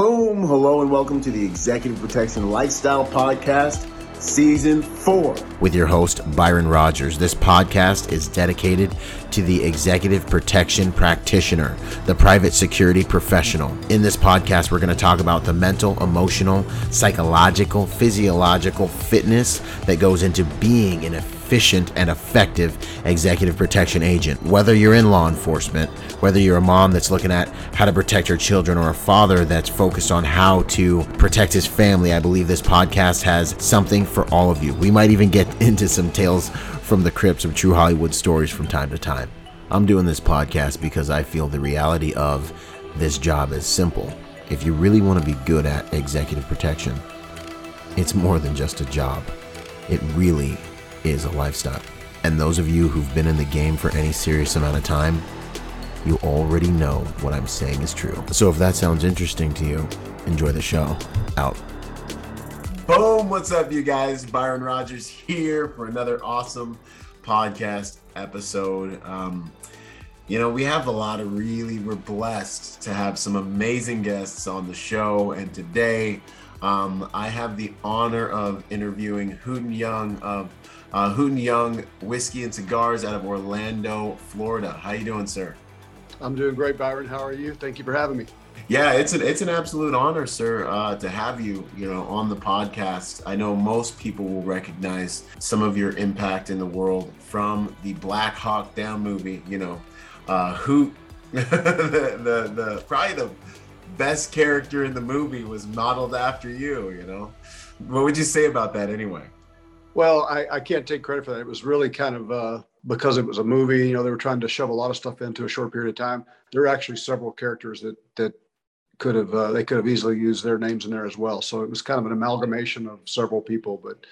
Boom! Hello and welcome to the Executive Protection Lifestyle Podcast, Season 4. With your host, Byron Rogers. This podcast is dedicated to the executive protection practitioner, the private security professional. In this podcast, we're going to talk about the mental, emotional, psychological, physiological fitness that goes into being an efficient and effective executive protection agent. Whether you're in law enforcement, whether you're a mom that's looking at how to protect her children, or a father that's focused on how to protect his family, I believe this podcast has something for all of you. We might even get into some tales from the crypts of true Hollywood stories from time to time. I'm doing this podcast because I feel the reality of this job is simple. If you really want to be good at executive protection, it's more than just a job. It really is a lifestyle. And those of you who've been in the game for any serious amount of time, you already know what I'm saying is true. So if that sounds interesting to you, enjoy the show. Out. Boom! What's up, you guys? Byron Rogers here for another awesome podcast episode. Um, you know, we have a lot of really, we're blessed to have some amazing guests on the show. And today, um, I have the honor of interviewing Hooten Young of uh, Hooten Young Whiskey and Cigars out of Orlando, Florida. How you doing, sir? I'm doing great, Byron. How are you? Thank you for having me. Yeah, it's an it's an absolute honor, sir, uh, to have you, you know, on the podcast. I know most people will recognize some of your impact in the world from the Black Hawk Down movie. You know, uh, Hoot, the, the the probably the best character in the movie was modeled after you. You know, what would you say about that anyway? Well, I, I can't take credit for that. It was really kind of uh, because it was a movie. You know, they were trying to shove a lot of stuff into a short period of time. There are actually several characters that that could have uh, they could have easily used their names in there as well. So it was kind of an amalgamation of several people. But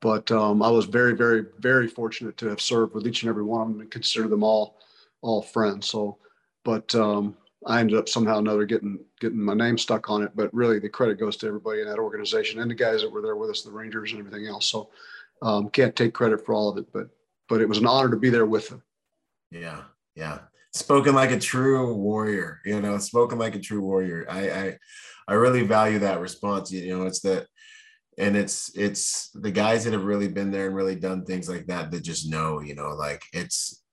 but um, I was very very very fortunate to have served with each and every one of them and consider them all all friends. So, but um, I ended up somehow or another getting getting my name stuck on it. But really, the credit goes to everybody in that organization and the guys that were there with us, the Rangers and everything else. So um, can't take credit for all of it, but but it was an honor to be there with them. Yeah, yeah. Spoken like a true warrior, you know, spoken like a true warrior. I I, I really value that response. You know, it's that and it's it's the guys that have really been there and really done things like that that just know, you know, like it's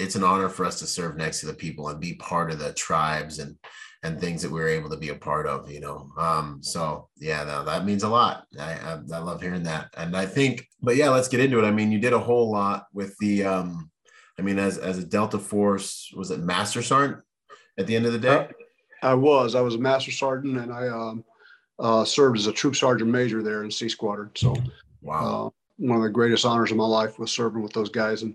it's an honor for us to serve next to the people and be part of the tribes and and things that we are able to be a part of, you know. Um, so yeah, no, that means a lot. I, I, I love hearing that, and I think, but yeah, let's get into it. I mean, you did a whole lot with the, um, I mean, as as a Delta Force, was it Master Sergeant at the end of the day? I was. I was a Master Sergeant, and I um, uh, served as a Troop Sergeant Major there in C Squadron. So, wow, uh, one of the greatest honors of my life was serving with those guys and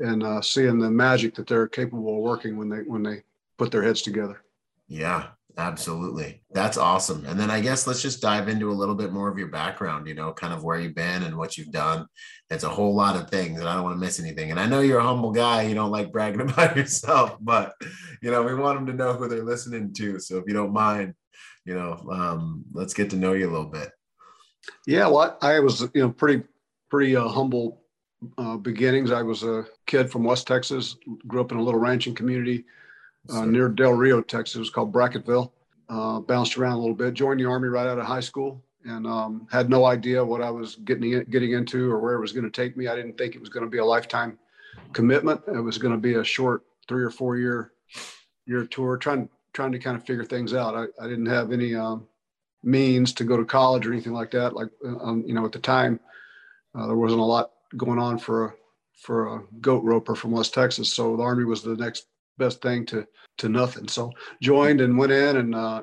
and uh, seeing the magic that they're capable of working when they when they put their heads together. Yeah, absolutely. That's awesome. And then I guess let's just dive into a little bit more of your background, you know, kind of where you've been and what you've done. It's a whole lot of things and I don't want to miss anything. And I know you're a humble guy, you don't like bragging about yourself, but you know, we want them to know who they're listening to. So if you don't mind, you know, um, let's get to know you a little bit. Yeah, well, I was, you know, pretty, pretty uh, humble uh, beginnings. I was a kid from West Texas, grew up in a little ranching community uh, near Del Rio, Texas. It was called Brackettville. Uh, bounced around a little bit, joined the Army right out of high school, and um, had no idea what I was getting getting into or where it was going to take me. I didn't think it was going to be a lifetime commitment. It was going to be a short three or four year year tour, trying trying to kind of figure things out. I, I didn't have any um, means to go to college or anything like that. Like uh, um, you know, at the time, uh, there wasn't a lot going on for a for a goat roper from West Texas. So the Army was the next best thing to to nothing. So joined and went in and uh,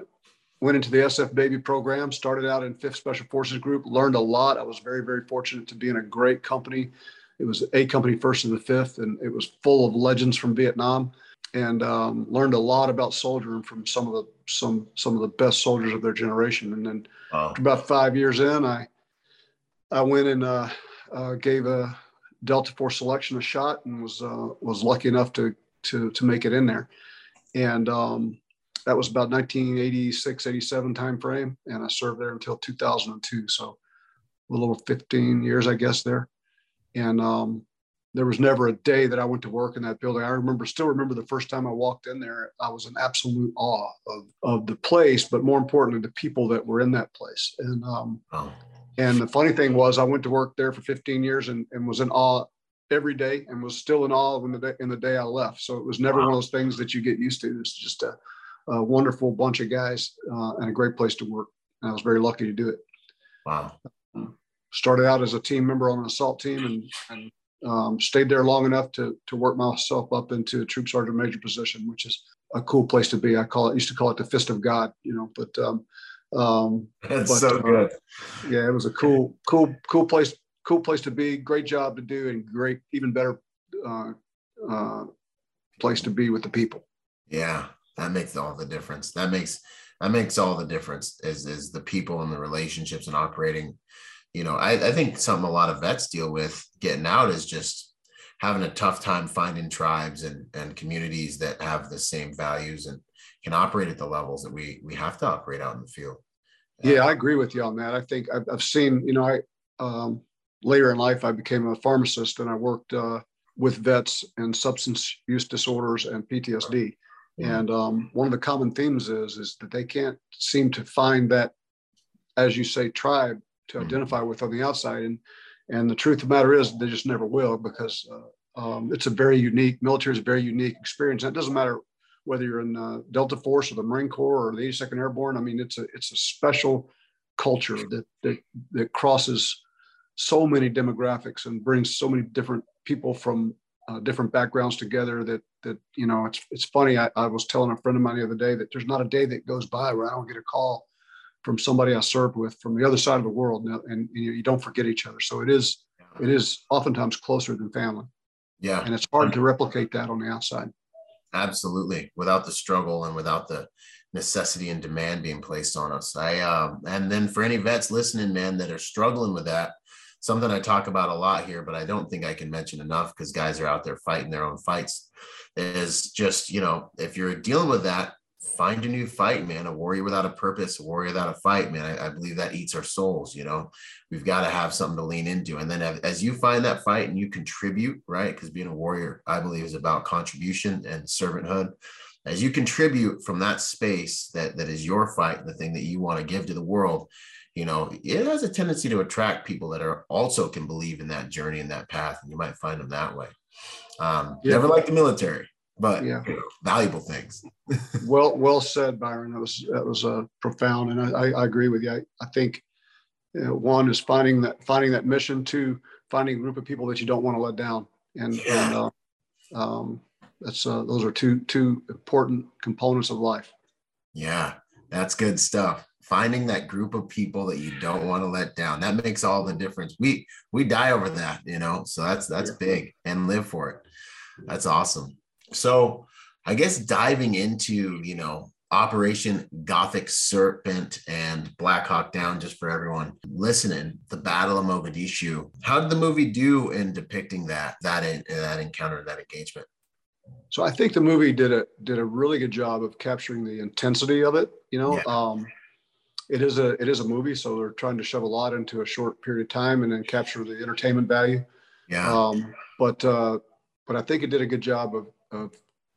went into the SF Baby program. Started out in Fifth Special Forces Group. Learned a lot. I was very very fortunate to be in a great company. It was a company first and the fifth, and it was full of legends from Vietnam. And um, learned a lot about soldiering from some of the some some of the best soldiers of their generation. And then wow. about five years in, I I went and uh, uh, gave a Delta Force selection a shot and was uh, was lucky enough to to to make it in there. And um, that was about 1986, 87 time frame, and I served there until 2002. So a little over 15 years, I guess, there. And um, there was never a day that I went to work in that building. I remember, still remember the first time I walked in there, I was in absolute awe of, of the place, but more importantly, the people that were in that place. And, um, oh. And the funny thing was I went to work there for 15 years and, and was in awe every day and was still in awe when the day, in the day I left. So it was never wow. one of those things that you get used to. It's just a, a wonderful bunch of guys uh, and a great place to work. And I was very lucky to do it. Wow. Uh, started out as a team member on an assault team and, and um, stayed there long enough to to work myself up into a troop sergeant major position, which is a cool place to be. I call it used to call it the fist of God, you know. But um, um, that's but, so uh, good. Uh, yeah, it was a cool, cool, cool place. Cool place to be. Great job to do, and great, even better uh, uh, place to be with the people. Yeah, that makes all the difference. That makes that makes all the difference. Is is the people and the relationships and operating you know, I, I think something a lot of vets deal with getting out is just having a tough time finding tribes and, and communities that have the same values and can operate at the levels that we we have to operate out in the field. Yeah, I agree with you on that. I think I've, I've seen, you know, I um, later in life I became a pharmacist and I worked uh, with vets and substance use disorders and PTSD. And um, one of the common themes is is that they can't seem to find that, as you say, tribe to mm-hmm. identify with on the outside. And and the truth of the matter is, they just never will because uh, um, it's a very unique military is a very unique experience. And it doesn't matter whether you're in uh, Delta Force or the Marine Corps or the 82nd Airborne. I mean, it's a it's a special culture that that that crosses so many demographics and brings so many different people from uh, different backgrounds together that that you know it's it's funny I, I was telling a friend of mine the other day that there's not a day that goes by where I don't get a call from somebody I served with from the other side of the world, and, and you, you don't forget each other. So it is it is oftentimes closer than family. Yeah, and it's hard to replicate that on the outside. Absolutely, without the struggle and without the necessity and demand being placed on us. I um, and then for any vets listening, man, that are struggling with that, something I talk about a lot here, but I don't think I can mention enough because guys are out there fighting their own fights. Is just you know if you're dealing with that, find a new fight, man. A warrior without a purpose, a warrior without a fight, man. I, I believe that eats our souls. You know, we've got to have something to lean into. And then as you find that fight and you contribute, right? Because being a warrior, I believe, is about contribution and servanthood. As you contribute from that space that that is your fight, the thing that you want to give to the world, you know, it has a tendency to attract people that are also can believe in that journey and that path, and you might find them that way. Um, yeah. Never like the military but yeah. valuable things. well, well said, Byron. That was that was uh, profound, and I, I agree with you. I, I think you know, one is finding that finding that mission. Two, finding a group of people that you don't want to let down, and, yeah. and uh, um, that's uh, those are two two important components of life. Yeah, that's good stuff. Finding that group of people that you don't want to let down that makes all the difference. We we die over that, you know. So that's that's yeah. big, and live for it. That's awesome. So I guess diving into, you know, Operation Gothic Serpent and Black Hawk Down, just for everyone listening, the Battle of Mogadishu. How did the movie do in depicting that that that encounter, that engagement? So I think the movie did a did a really good job of capturing the intensity of it. You know, yeah. um, it is a it is a movie, so they're trying to shove a lot into a short period of time and then capture the entertainment value. Yeah. Um, but uh, but I think it did a good job of of,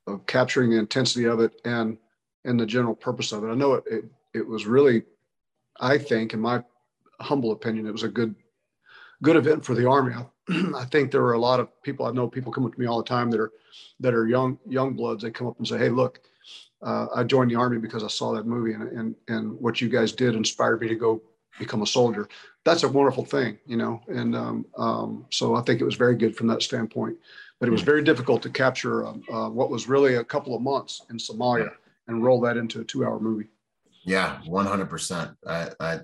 of capturing the intensity of it and and the general purpose of it. I know it, it it was really, I think, in my humble opinion, it was a good good event for the army. I, I think there are a lot of people I know. People come up to me all the time that are that are young young bloods. They come up and say, "Hey, look, uh, I joined the army because I saw that movie, and and and what you guys did inspired me to go become a soldier." That's a wonderful thing, you know. And um, um, so I think it was very good from that standpoint but it was very difficult to capture um, uh, what was really a couple of months in Somalia and roll that into a two-hour movie. Yeah, one hundred percent. I I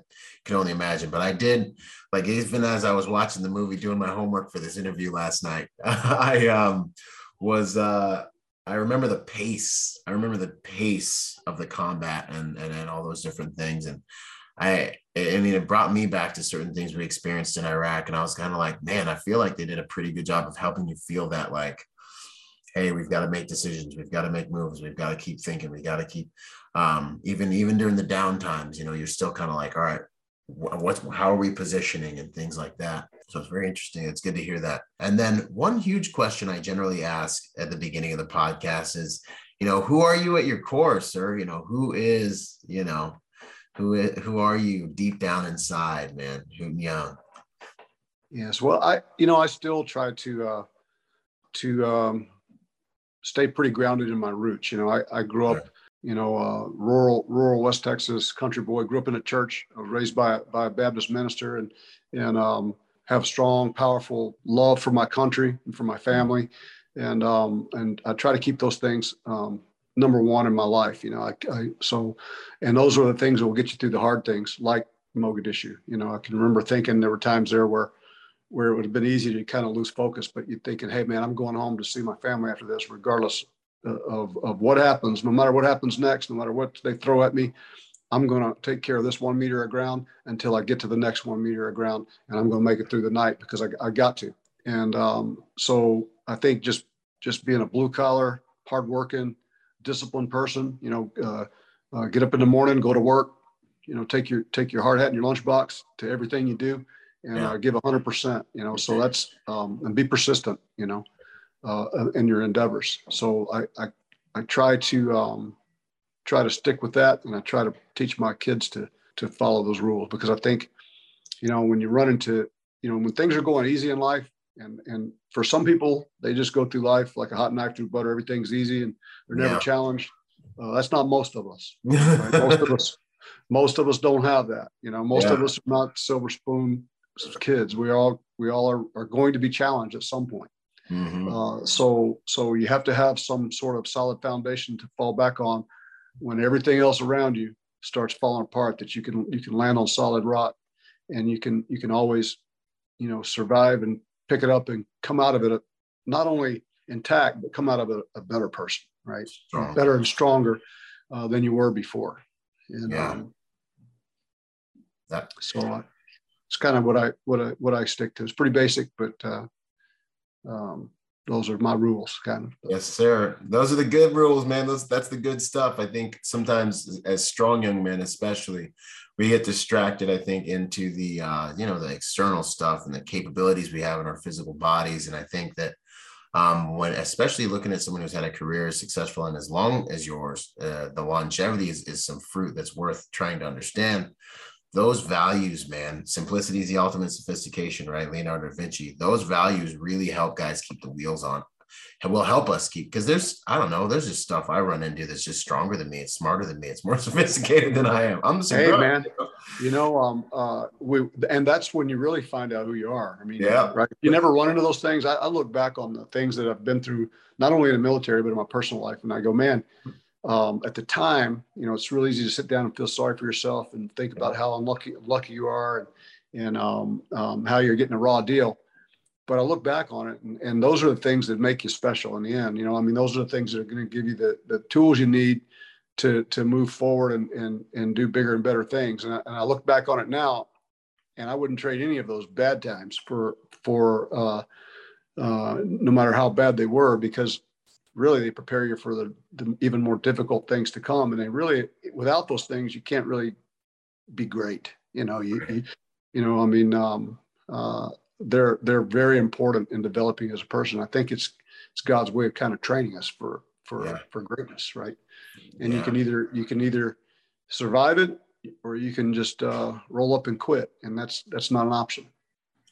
can only imagine, but I did like even as I was watching the movie, doing my homework for this interview last night. I um was uh I remember the pace. I remember the pace of the combat and and, and all those different things, and I I mean, it brought me back to certain things we experienced in Iraq. And I was kind of like, man, I feel like they did a pretty good job of helping you feel that, like, hey, we've got to make decisions, we've got to make moves, we've got to keep thinking, we got to keep, um, even even during the down times, you know, you're still kind of like, all right, what's how are we positioning and things like that. So it's very interesting. It's good to hear that. And then one huge question I generally ask at the beginning of the podcast is, you know, who are you at your core, sir? You know, who is, you know, who who are you deep down inside, man? Who young? Yes. Well, I you know I still try to uh, to um, stay pretty grounded in my roots. You know, I, I grew up, you know, uh, rural rural West Texas country boy. Grew up in a church. I was raised by by a Baptist minister, and and um, have strong, powerful love for my country and for my family, and um, and I try to keep those things um, number one in my life. You know, I, I so, and those are the things that will get you through the hard things, like Mogadishu. You know, I can remember thinking there were times there where where it would have been easy to kind of lose focus, but you're thinking, hey man, I'm going home to see my family after this, regardless of of what happens, no matter what happens next, no matter what they throw at me. I'm going to take care of this one meter of ground until I get to the next one meter of ground, and I'm going to make it through the night because I, I got to. And um, so I think just just being a blue collar, hardworking, disciplined person. You know, uh, uh, get up in the morning, go to work. You know, take your take your hard hat and your lunchbox to everything you do, and yeah. uh, give hundred percent. You know, so that's um, and be persistent. You know, uh, in your endeavors. So I I, I try to um, try to stick with that, and I try to teach my kids to to follow those rules because I think, you know, when you run into you know when things are going easy in life, and and for some people they just go through life like a hot knife through butter everything's easy and they're never yeah. challenged uh, that's not most of us right? most of us most of us don't have that you know most yeah. of us are not silver spoon kids we all we all are, are going to be challenged at some point mm-hmm. uh, so so you have to have some sort of solid foundation to fall back on when everything else around you starts falling apart that you can you can land on solid rock and you can you can always you know survive and pick it up and come out of it not only intact, but come out of it a better person, right? Strong. Better and stronger uh, than you were before. And yeah. um, that so uh, it's kind of what I what I what I stick to. It's pretty basic, but uh, um, those are my rules, kind of. Yes, sir. Those are the good rules, man. Those that's the good stuff. I think sometimes as strong young men, especially, we get distracted i think into the uh, you know the external stuff and the capabilities we have in our physical bodies and i think that um, when especially looking at someone who's had a career as successful and as long as yours uh, the longevity is, is some fruit that's worth trying to understand those values man simplicity is the ultimate sophistication right leonardo da vinci those values really help guys keep the wheels on will help us keep because there's I don't know there's just stuff I run into that's just stronger than me. It's smarter than me. It's more sophisticated than I am. I'm the same. Hey man, you know, um, uh, we and that's when you really find out who you are. I mean, yeah, right. You never run into those things. I, I look back on the things that I've been through, not only in the military but in my personal life, and I go, man. Um, at the time, you know, it's really easy to sit down and feel sorry for yourself and think about how unlucky lucky you are and, and um, um, how you're getting a raw deal but I look back on it, and, and, those are the things that make you special in the end. You know, I mean, those are the things that are going to give you the, the tools you need to to move forward and and and do bigger and better things. And I, and I look back on it now, and I wouldn't trade any of those bad times for for uh, uh, no matter how bad they were, because really they prepare you for the, the even more difficult things to come. And they really, without those things, you can't really be great. You know, you you, you know, I mean. Um, uh, they're they're very important in developing as a person. I think it's it's God's way of kind of training us for for yeah. for greatness, right? And yeah. you can either you can either survive it or you can just uh, roll up and quit, and that's that's not an option.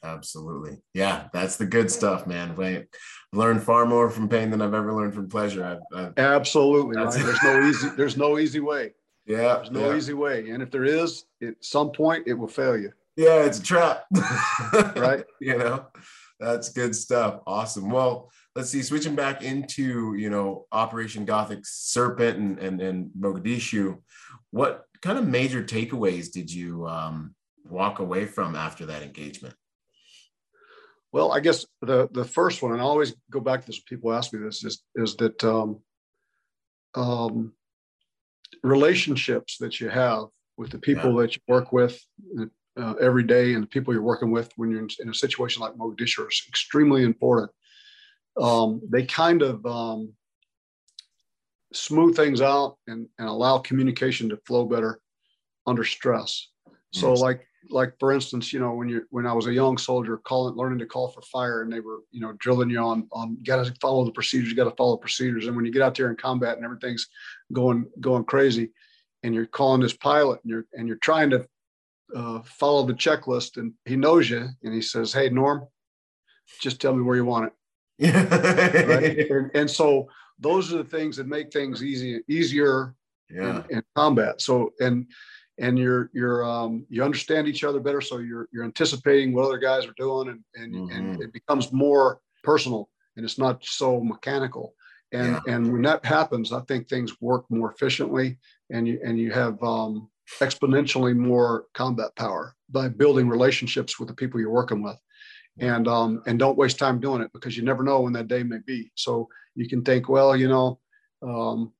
Absolutely, yeah, that's the good stuff, man. Wait, learned far more from pain than I've ever learned from pleasure. I've, I've, Absolutely, right? there's no easy there's no easy way. Yeah, there's no yeah. easy way, and if there is, at some point it will fail you yeah, it's a trap. right. You know, that's good stuff. Awesome. Well, let's see, switching back into, you know, Operation Gothic Serpent and, and, and Mogadishu, what kind of major takeaways did you um, walk away from after that engagement? Well, I guess the the first one, and I always go back to this. When people ask me this is is that um, um, relationships that you have with the people yeah. that you work with, uh, every day and the people you're working with when you're in, in a situation like Mogadishu is extremely important. Um, they kind of um, smooth things out and, and allow communication to flow better under stress. So, like like for instance, you know, when you're when I was a young soldier, calling learning to call for fire, and they were you know drilling you on on got to follow the procedures, you got to follow procedures, and when you get out there in combat and everything's going going crazy, and you're calling this pilot and you're and you're trying to uh, follow the checklist, and he knows you, and he says, "Hey, Norm, just tell me where you want it." right? and, and so those are the things that make things easy easier yeah. in, in combat. So and and you're you're um, you understand each other better, so you're you're anticipating what other guys are doing, and and, Mhm. and it becomes more personal, and it's not so mechanical. And Yeah. and when that happens, I think things work more efficiently, and you and you have um, exponentially more combat power by building relationships with the people you're working with. And um, and don't waste time doing it because you never know when that day may be. So you can think, well, you know, um,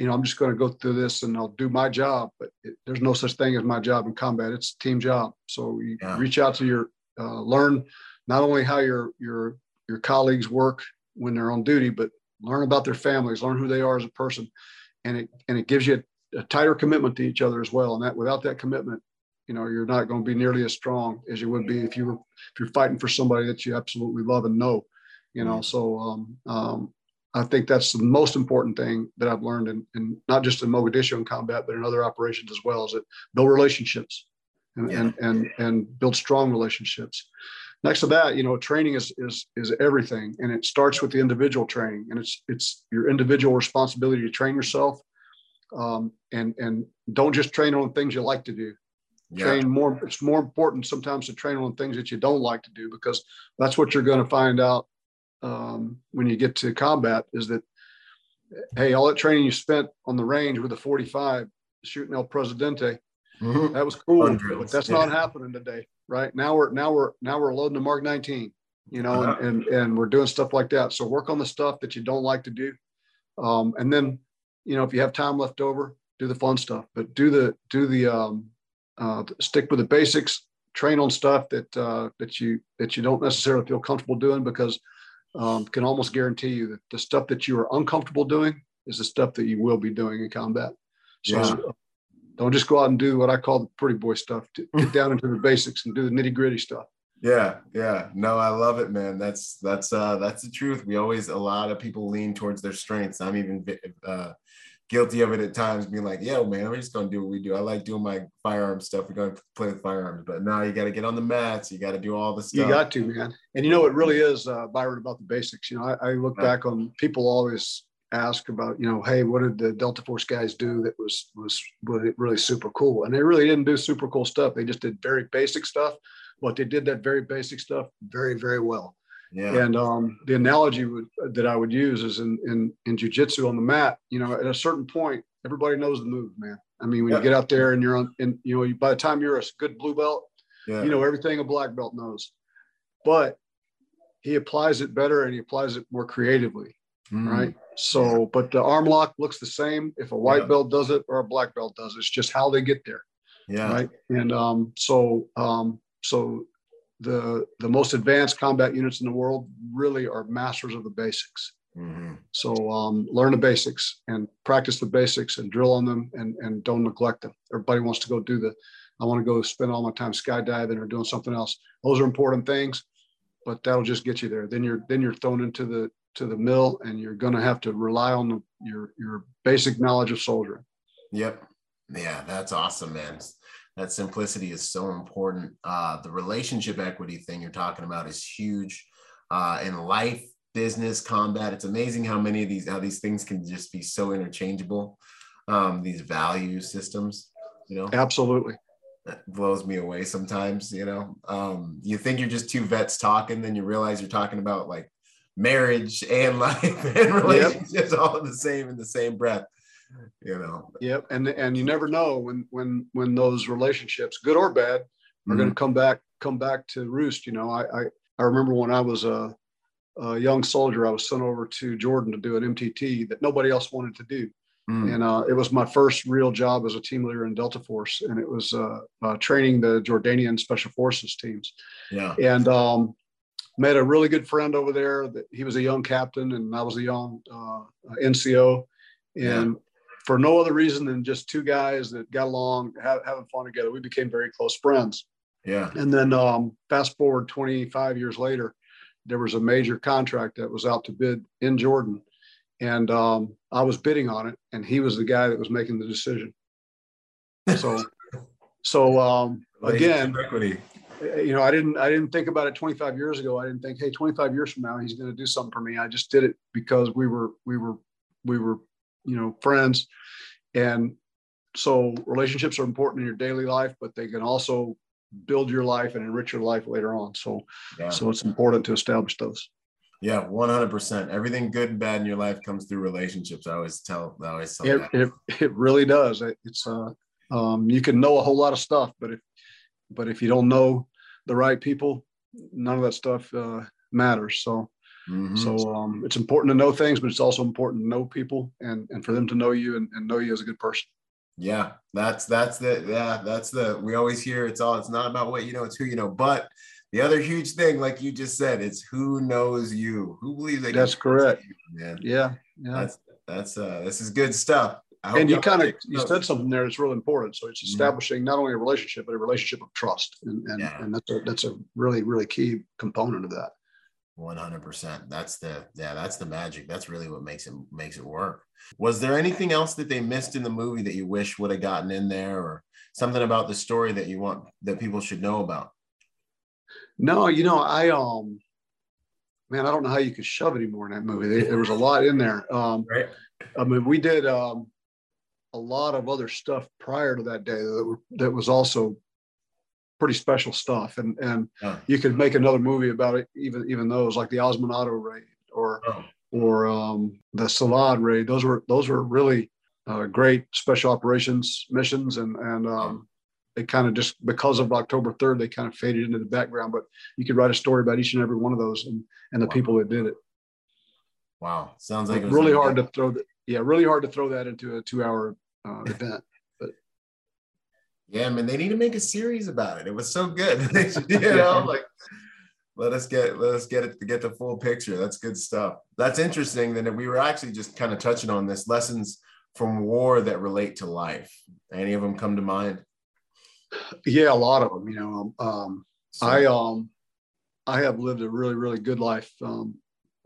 you know, I'm just going to go through this and I'll do my job. But it, there's no such thing as my job in combat. It's a team job. So you Yeah. reach out to your, uh, learn not only how your your your colleagues work when they're on duty, but learn about their families, learn who they are as a person, and it and it gives you a, a tighter commitment to each other as well. And that without that commitment, you know, you're not going to be nearly as strong as you would be if you were if you're fighting for somebody that you absolutely love and know. You know, so um, um, I think that's the most important thing that I've learned, in, in not just in Mogadishu in combat, but in other operations as well, is that build relationships and, Yeah. and and and build strong relationships. Next to that, you know, training is is is everything, and it starts with the individual training, and it's it's your individual responsibility to train yourself, um, and and don't just train on things you like to do Yeah. train more it's more important sometimes to train on things that you don't like to do because that's what you're going to find out um, when you get to combat is that hey all that training you spent on the range with a 45 shooting el presidente Mhm. that was cool Fun but that's yeah. not happening today right now we're now we're now we're loading the mark 19 you know Uh-huh. and, and and we're doing stuff like that so work on the stuff that you don't like to do um, and then you know if you have time left over do the fun stuff but do the do the um, uh, stick with the basics train on stuff that uh, that you that you don't necessarily feel comfortable doing because um, can almost guarantee you that the stuff that you are uncomfortable doing is the stuff that you will be doing in combat so Yeah. don't just go out and do what i call the pretty boy stuff get down into the basics and do the nitty gritty stuff Yeah, yeah. No, I love it, man. That's that's uh that's the truth. We always a lot of people lean towards their strengths. I'm even uh guilty of it at times, being like, "Yo, man, we're just gonna do what we do. I like doing my firearm stuff. We're gonna play with firearms, but now you got to get on the mats. You got to do all the stuff. You got to, man. And you know, it really is, uh, Byron, about the basics. You know, I, I look Yeah. back on people always ask about, you know, hey, what did the Delta Force guys do that was was really, really super cool? And they really didn't do super cool stuff. They just did very basic stuff, but they did that very basic stuff very, very well. Yeah, And um, the analogy would, that I would use is in in in jujitsu on the mat. You know, at a certain point, everybody knows the move, man. I mean, when Yeah. you get out there and you're on, and you know, by the time you're a good blue belt, yeah. you know everything a black belt knows but he applies it better and he applies it more creatively Mm, right so but the arm lock looks the same if a white belt does it or a black belt does it it's just how they get there Yeah, right and um so um so the the most advanced combat units in the world really are masters of the basics Mhm. so um, learn the basics and practice the basics and drill on them and, and don't neglect them. Everybody wants to go do the, I want to go spend all my time skydiving or doing something else. Those are important things, but that'll just get you there. Then you're then you're thrown into the to the mill and you're going to have to rely on the, your your basic knowledge of soldiering. Yep. Yeah, that's awesome, man. That simplicity is so important. Uh, the relationship equity thing you're talking about is huge uh, in life, business, combat. It's amazing how many of these how these things can just be so interchangeable. Um, these value systems, you know, Absolutely. that blows me away sometimes. You know, um, you think you're just two vets talking, then you realize you're talking about like marriage and life and relationships all in the same in the same breath. You know, Yep. And and you never know when when when those relationships, good or bad, are going to come back come back to roost. You know, I I, I remember when I was a, a young soldier, I was sent over to Jordan to do an MTT that nobody else wanted to do, Mm. and uh, it was my first real job as a team leader in Delta Force, and it was uh, uh, training the Jordanian Special Forces teams, yeah, and um, met a really good friend over there. That he was a young captain, and I was a young uh, NCO, and for no other reason than just two guys that got along, have, having fun together. We became very close friends. Yeah. And then um, fast forward 25 years later, there was a major contract that was out to bid in Jordan. And um, I was bidding on it, and he was the guy that was making the decision. So, so um, again, equity. Eh, you know, I didn't, I didn't think about it 25 years ago. I didn't think, hey, 25 years from now, he's going to do something for me. I just did it because we were, we were, we were, you know, friends, and so relationships are important in your daily life, but they can also build your life and enrich your life later on. So, yeah. so it's important to establish those. Yeah, one hundred percent. Everything good and bad in your life comes through relationships. I always tell. I always tell it, it, it. really does. It's uh, um, you can know a whole lot of stuff, but if but if you don't know the right people, none of that stuff uh, matters. So. Mm-hmm. So um, it's important to know things, but it's also important to know people and, and for them to know you and, and know you as a good person. Yeah, that's that's the yeah that's the we always hear it's all it's not about what you know it's who you know but the other huge thing like you just said it's who knows you who believes that that's correct you, man yeah yeah that's that's uh this is good stuff and you kind of you said something there that's really important so it's mm-hmm. establishing mm-hmm. not only a relationship but a relationship of trust and and, yeah. and that's a that's a really really key component of that 100% that's the yeah that's the magic that's really what makes it makes it work was there anything else that they missed in the movie that you wish would have gotten in there or something about the story that you want that people should know about? No, you know, I um man, I don't know how you could shove any more in that movie. There, was a lot in there. Um right. I mean, we did um a lot of other stuff prior to that day that were, that was also pretty special stuff and and oh. you could make another movie about it even even those like the Osman Atto raid or oh or um, the Salad raid. Those were those were really uh, great special operations missions, and and um, they kind of just because of October third, they kind of faded into the background. But you could write a story about each and every one of those and and the wow. people that did it. Wow, sounds like really hard to throw that. Yeah, really hard to throw that into a two-hour uh, event. Yeah, man, they need to make a series about it. It was so good. you know, like let us get let us get it to get the full picture. That's good stuff. That's interesting. Then we were actually just kind of touching on this lessons from war that relate to life. Any of them come to mind? Yeah, a lot of them. You know, um, so, I um, I have lived a really really good life um,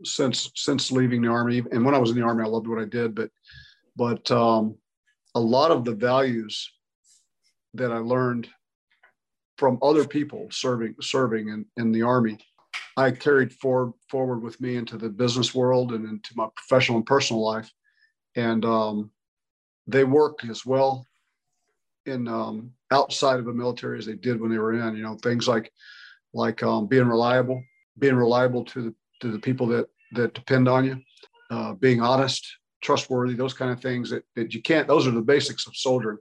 since since leaving the army. And when I was in the army, I loved what I did. But but um, a lot of the values that I learned from other people serving serving in, in the army. I carried forward forward with me into the business world and into my professional and personal life. And um, they work as well in um, outside of the military as they did when they were in you know things like like um, being reliable being reliable to the to the people that that depend on you uh, being honest trustworthy those kind of things that, that you can't those are the basics of soldiering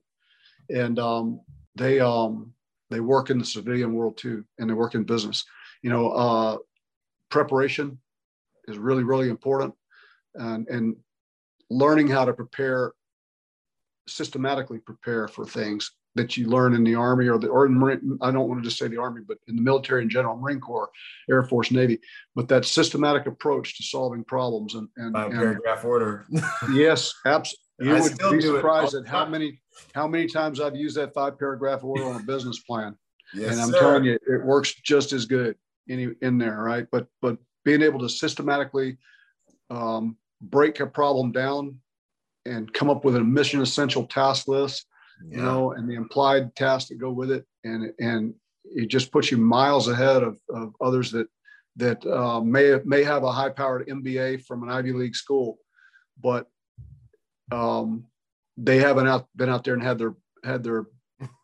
and um, they um, they work in the civilian world too, and they work in business. You know, uh, preparation is really, really important, and and learning how to prepare systematically prepare for things that you learn in the army or the or in Marine, I don't want to just say the army, but in the military in general, Marine Corps, Air Force, Navy, but that systematic approach to solving problems and and, and paragraph order. yes, absolutely. You I would be surprised at how many how many times I've used that five paragraph order on a business plan. Yes, and I'm sir. telling you, it works just as good in, in there, right? But but being able to systematically um, break a problem down and come up with a mission essential task list, yeah. you know, and the implied tasks that go with it, and and it just puts you miles ahead of, of others that that uh, may may have a high powered MBA from an Ivy League school, but um, they haven't out, been out there and had their had their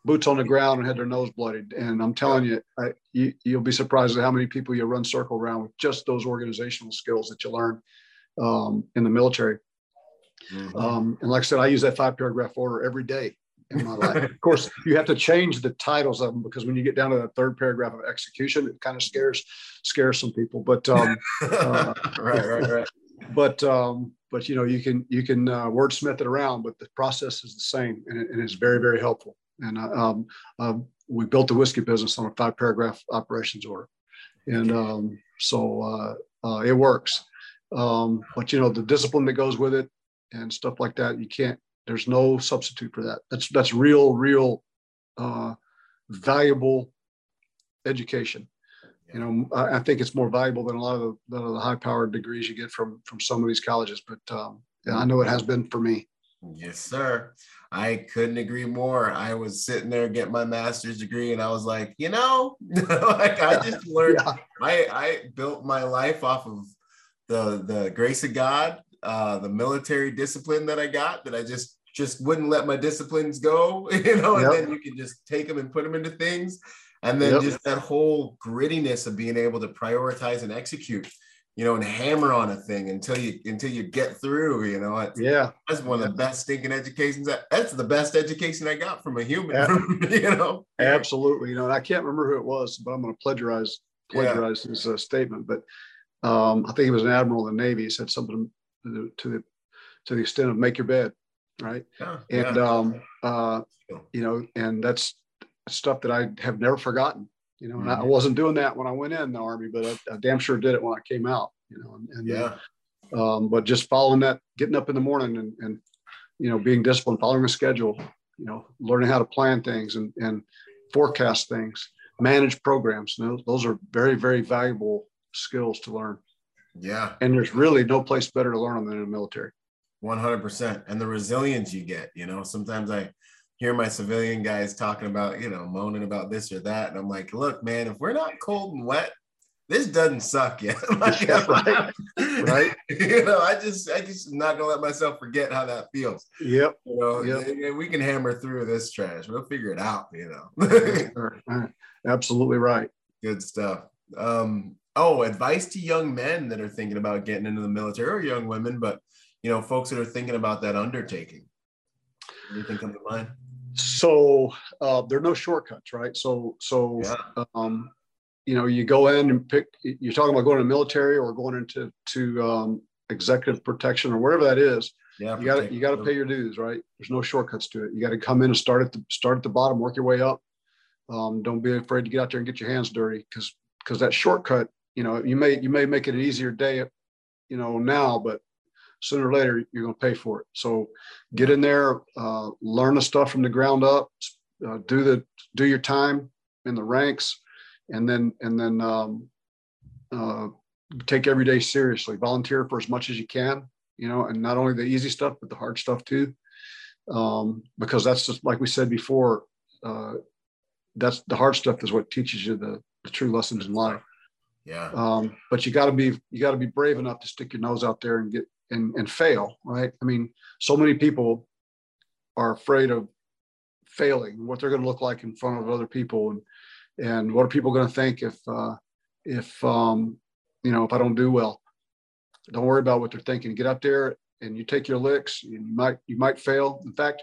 boots on the ground and had their nose bloodied. And I'm telling you, I, you, you'll be surprised at how many people you run circle around with just those organizational skills that you learn um, in the military. Mm-hmm. Um, and like I said, I use that five paragraph order every day in my life. of course, you have to change the titles of them because when you get down to that third paragraph of execution, it kind of scares scares some people. But um, uh, right, right, right. But um, but you know you can you can uh, wordsmith it around, but the process is the same, and, it, and it's very very helpful. And uh, um, uh, we built the whiskey business on a five paragraph operations order, and um, so uh, uh, it works. Um, but you know the discipline that goes with it and stuff like that, you can't. There's no substitute for that. That's that's real, real uh, valuable education. You know, I, I, think it's more valuable than a lot of the, the high-powered degrees you get from from some of these colleges. But um, yeah, I know it has been for me. Yes, sir. I couldn't agree more. I was sitting there getting my master's degree, and I was like, you know, like I just learned. Yeah. I I built my life off of the the grace of God, uh, the military discipline that I got. That I just just wouldn't let my disciplines go, you know, and then you can just take them and put them into things. And then yep. just that whole grittiness of being able to prioritize and execute you know, and hammer on a thing until you until you get through. You know, it's, yeah, that's one of the best stinking educations. That's the best education I got from a human. Yeah. you know, absolutely. You know, and I can't remember who it was, but I'm going to plagiarize plagiarize yeah. his uh, statement. But um, I think he was an admiral in the Navy. He said something to the to the, to the extent of "make your bed," right? Yeah. And um, uh, you know, and that's stuff that I have never forgotten you know, and I mm-hmm. wasn't doing that when I went in the army, but I, I damn sure did it when I came out, you know, and, and yeah. um, but just following that, getting up in the morning and, and, you know, being disciplined, following a schedule, you know, learning how to plan things and, and forecast things, manage programs. You know, those are very, very valuable skills to learn. Yeah. And there's really no place better to learn them than in the military. 100%. And the resilience you get, you know, sometimes I, hear my civilian guys talking about, you know, moaning about this or that. And I'm like, look, man, if we're not cold and wet, this doesn't suck yet. like, right. right. you know, I just, I just not gonna let myself forget how that feels. Yep. You know, yep. we can hammer through this trash. We'll figure it out. You know. Absolutely right. Good stuff. Um, oh, advice to young men that are thinking about getting into the military or young women, but you know, folks that are thinking about that undertaking. Anything come to mind? So uh, there are no shortcuts, right? So so yeah. um, you know you go in and pick. You're talking about going to the military or going into to um, executive protection or whatever that is. Yeah, you got to you got to pay your dues, right? There's no shortcuts to it. You got to come in and start at the start at the bottom, work your way up. Um, don't be afraid to get out there and get your hands dirty because because that shortcut, you know, you may you may make it an easier day, you know, now, but sooner or later you're going to pay for it. So get in there, uh, learn the stuff from the ground up, uh, do the do your time in the ranks, and then and then um, uh, take every day seriously. Volunteer for as much as you can, you know, and not only the easy stuff but the hard stuff too, um, because that's just like we said before. Uh, that's the hard stuff is what teaches you the, the true lessons in life. Yeah. Um, but you got to be you got to be brave enough to stick your nose out there and get and, and fail, right? I mean, so many people are afraid of failing, what they're going to look like in front of other people, and and what are people going to think if uh, if um, you know if I don't do well. Don't worry about what they're thinking. Get up there and you take your licks. and You might you might fail. In fact,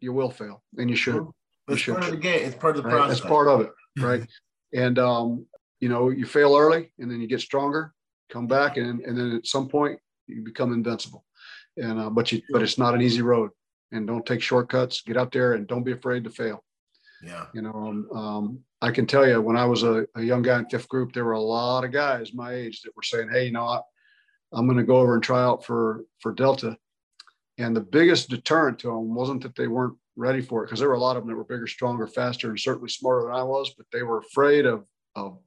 you will fail, and you should. It's you part of the game. It's part of the right? process. It's part of it, right? and um, you know, you fail early, and then you get stronger. Come back, and and then at some point you become invincible. And uh, but you but it's not an easy road. And don't take shortcuts. Get out there and don't be afraid to fail. Yeah. You know, um, um, I can tell you when I was a, a, young guy in fifth group, there were a lot of guys my age that were saying, "Hey, you know, I, I'm going to go over and try out for for Delta." And the biggest deterrent to them wasn't that they weren't ready for it, because there were a lot of them that were bigger, stronger, faster, and certainly smarter than I was, but they were afraid of of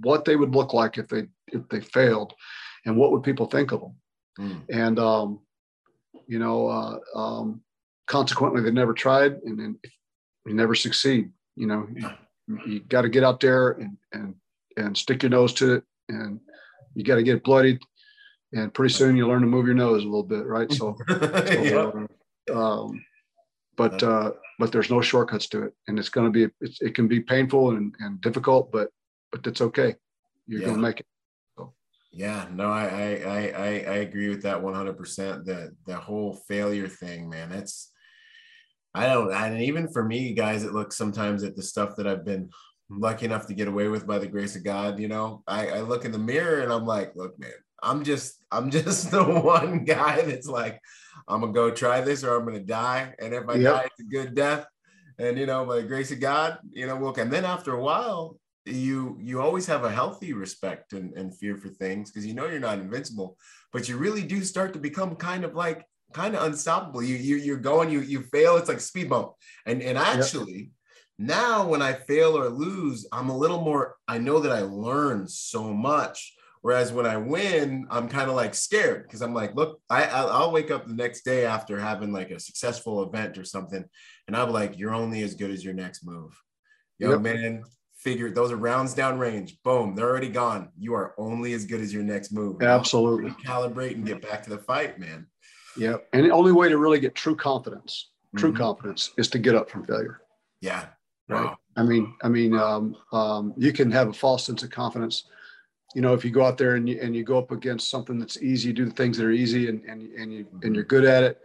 what they would look like if they if they failed, and what would people think of them. Mm. And, um, you know, uh, um, consequently, they never tried and, then you never succeed. You know, you, you got to get out there and, and, and stick your nose to it and you got to get bloodied. And pretty soon you learn to move your nose a little bit, right? So, so um, but uh, but there's no shortcuts to it, and it's going to be it can be painful and, and difficult, but but that's okay. You're yeah. going to make it. Yeah, no, I I I I agree with that 100%. The the whole failure thing, man, it's I don't and even for me, guys, it looks sometimes at the stuff that I've been lucky enough to get away with by the grace of God, you know. I, I look in the mirror and I'm like, look, man, I'm just I'm just the one guy that's like, I'm gonna go try this or I'm gonna die. And if I yep. die, it's a good death. And you know, by the grace of God, you know, look, and then after a while, you you always have a healthy respect and, and fear for things because you know you're not invincible but you really do start to become kind of like kind of unstoppable. You you you're going, you you fail, it's like speed bump. And and actually, yep. now when I fail or lose, I'm a little more. I know that I learn so much. Whereas when I win, I'm kind of like scared because I'm like, look, I I'll wake up the next day after having like a successful event or something, and I'm like, you're only as good as your next move. Yo, yep. man, figure those are rounds down range. Boom, they're already gone. You are only as good as your next move. Absolutely. Calibrate and get back to the fight, man. Yeah. And the only way to really get true confidence, true mm-hmm. confidence is to get up from failure. Yeah. Right. Wow. I mean, I mean, um, um, you can have a false sense of confidence. You know, if you go out there and you, and you go up against something that's easy, you do the things that are easy and, and, and you, and you're good at it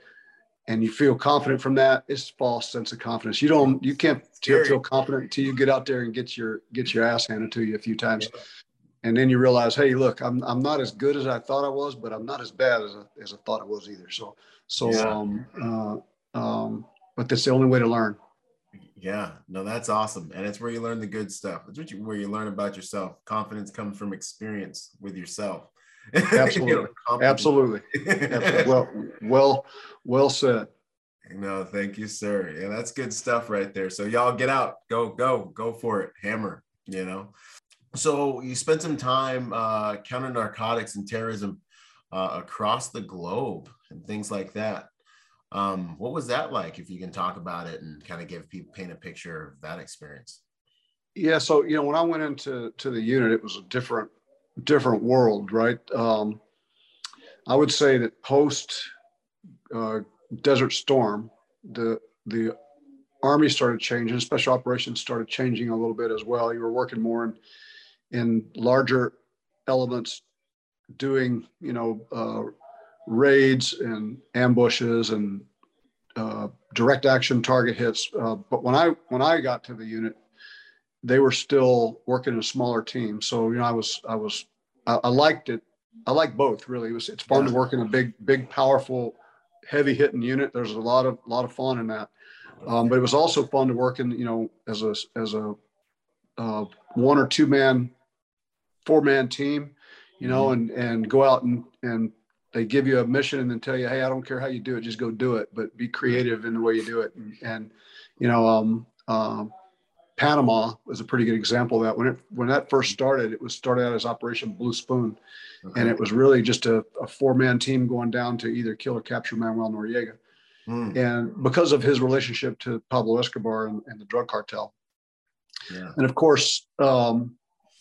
and you feel confident from that, it's false sense of confidence. You don't, you can't feel confident until you get out there and get your, get your ass handed to you a few times. Yeah and then you realize, hey, look, I'm I'm not as good as I thought I was, but I'm not as bad as I, as I thought I was either. So so yeah. um uh, um, but that's the only way to learn. Yeah, no, that's awesome, and it's where you learn the good stuff. It's where you learn about yourself. Confidence comes from experience with yourself. Absolutely, you know, absolutely. well, well, well said. No, thank you, sir. Yeah, that's good stuff right there. So y'all get out, go, go, go for it, hammer. You know, so you spent some time uh, counter narcotics and terrorism uh, across the globe and things like that. Um, what was that like? If you can talk about it and kind of give people paint a picture of that experience. Yeah, so you know, when I went into to the unit, it was a different different world, right? Um, I would say that post uh, Desert Storm, the the Army started changing, special operations started changing a little bit as well. You were working more in in larger elements doing, you know, uh, raids and ambushes and uh, direct action target hits. Uh, but when I when I got to the unit, they were still working in a smaller team. So you know, I was I was I, I liked it. I like both really. It was it's fun yeah. to work in a big big powerful heavy hitting unit. There's a lot of lot of fun in that. Um, but it was also fun to work in you know as a as a uh, one or two man four man team, you know, mm-hmm. and and go out and and they give you a mission and then tell you, hey, I don't care how you do it, just go do it, but be creative in the way you do it. And, and you know, um, um, Panama was a pretty good example of that. When it when that first started, it was started out as Operation Blue Spoon, okay. and it was really just a, a four man team going down to either kill or capture Manuel Noriega. Mm. And because of his relationship to Pablo Escobar and, and the drug cartel, yeah. and of course, um,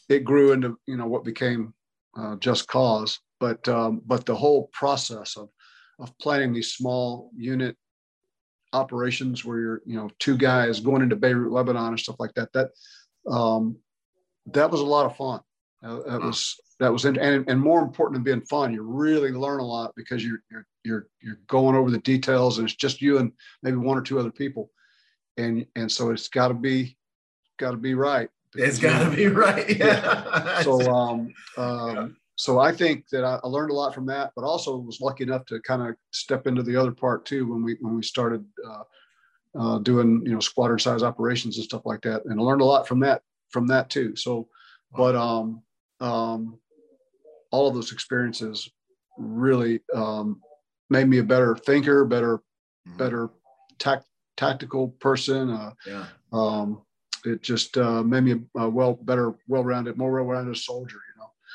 it grew into you know what became uh, Just Cause. But um, but the whole process of of planning these small unit operations where you're you know two guys going into Beirut, Lebanon, and stuff like that. That um, that was a lot of fun. Uh, that was that was and and more important than being fun, you really learn a lot because you're you're you're you're going over the details and it's just you and maybe one or two other people, and and so it's got to be got to be right. It's got to be right. Yeah. yeah. So, um, um. So I think that I, I, learned a lot from that, but also was lucky enough to kind of step into the other part too when we when we started uh, uh, doing you know squadron size operations and stuff like that, and I learned a lot from that from that too. So, but um, um, all of those experiences really um, made me a better thinker, better, mm-hmm. better tact, tactical person. Uh, yeah. Um, it just uh, made me a, well better, well-rounded, more well-rounded soldier.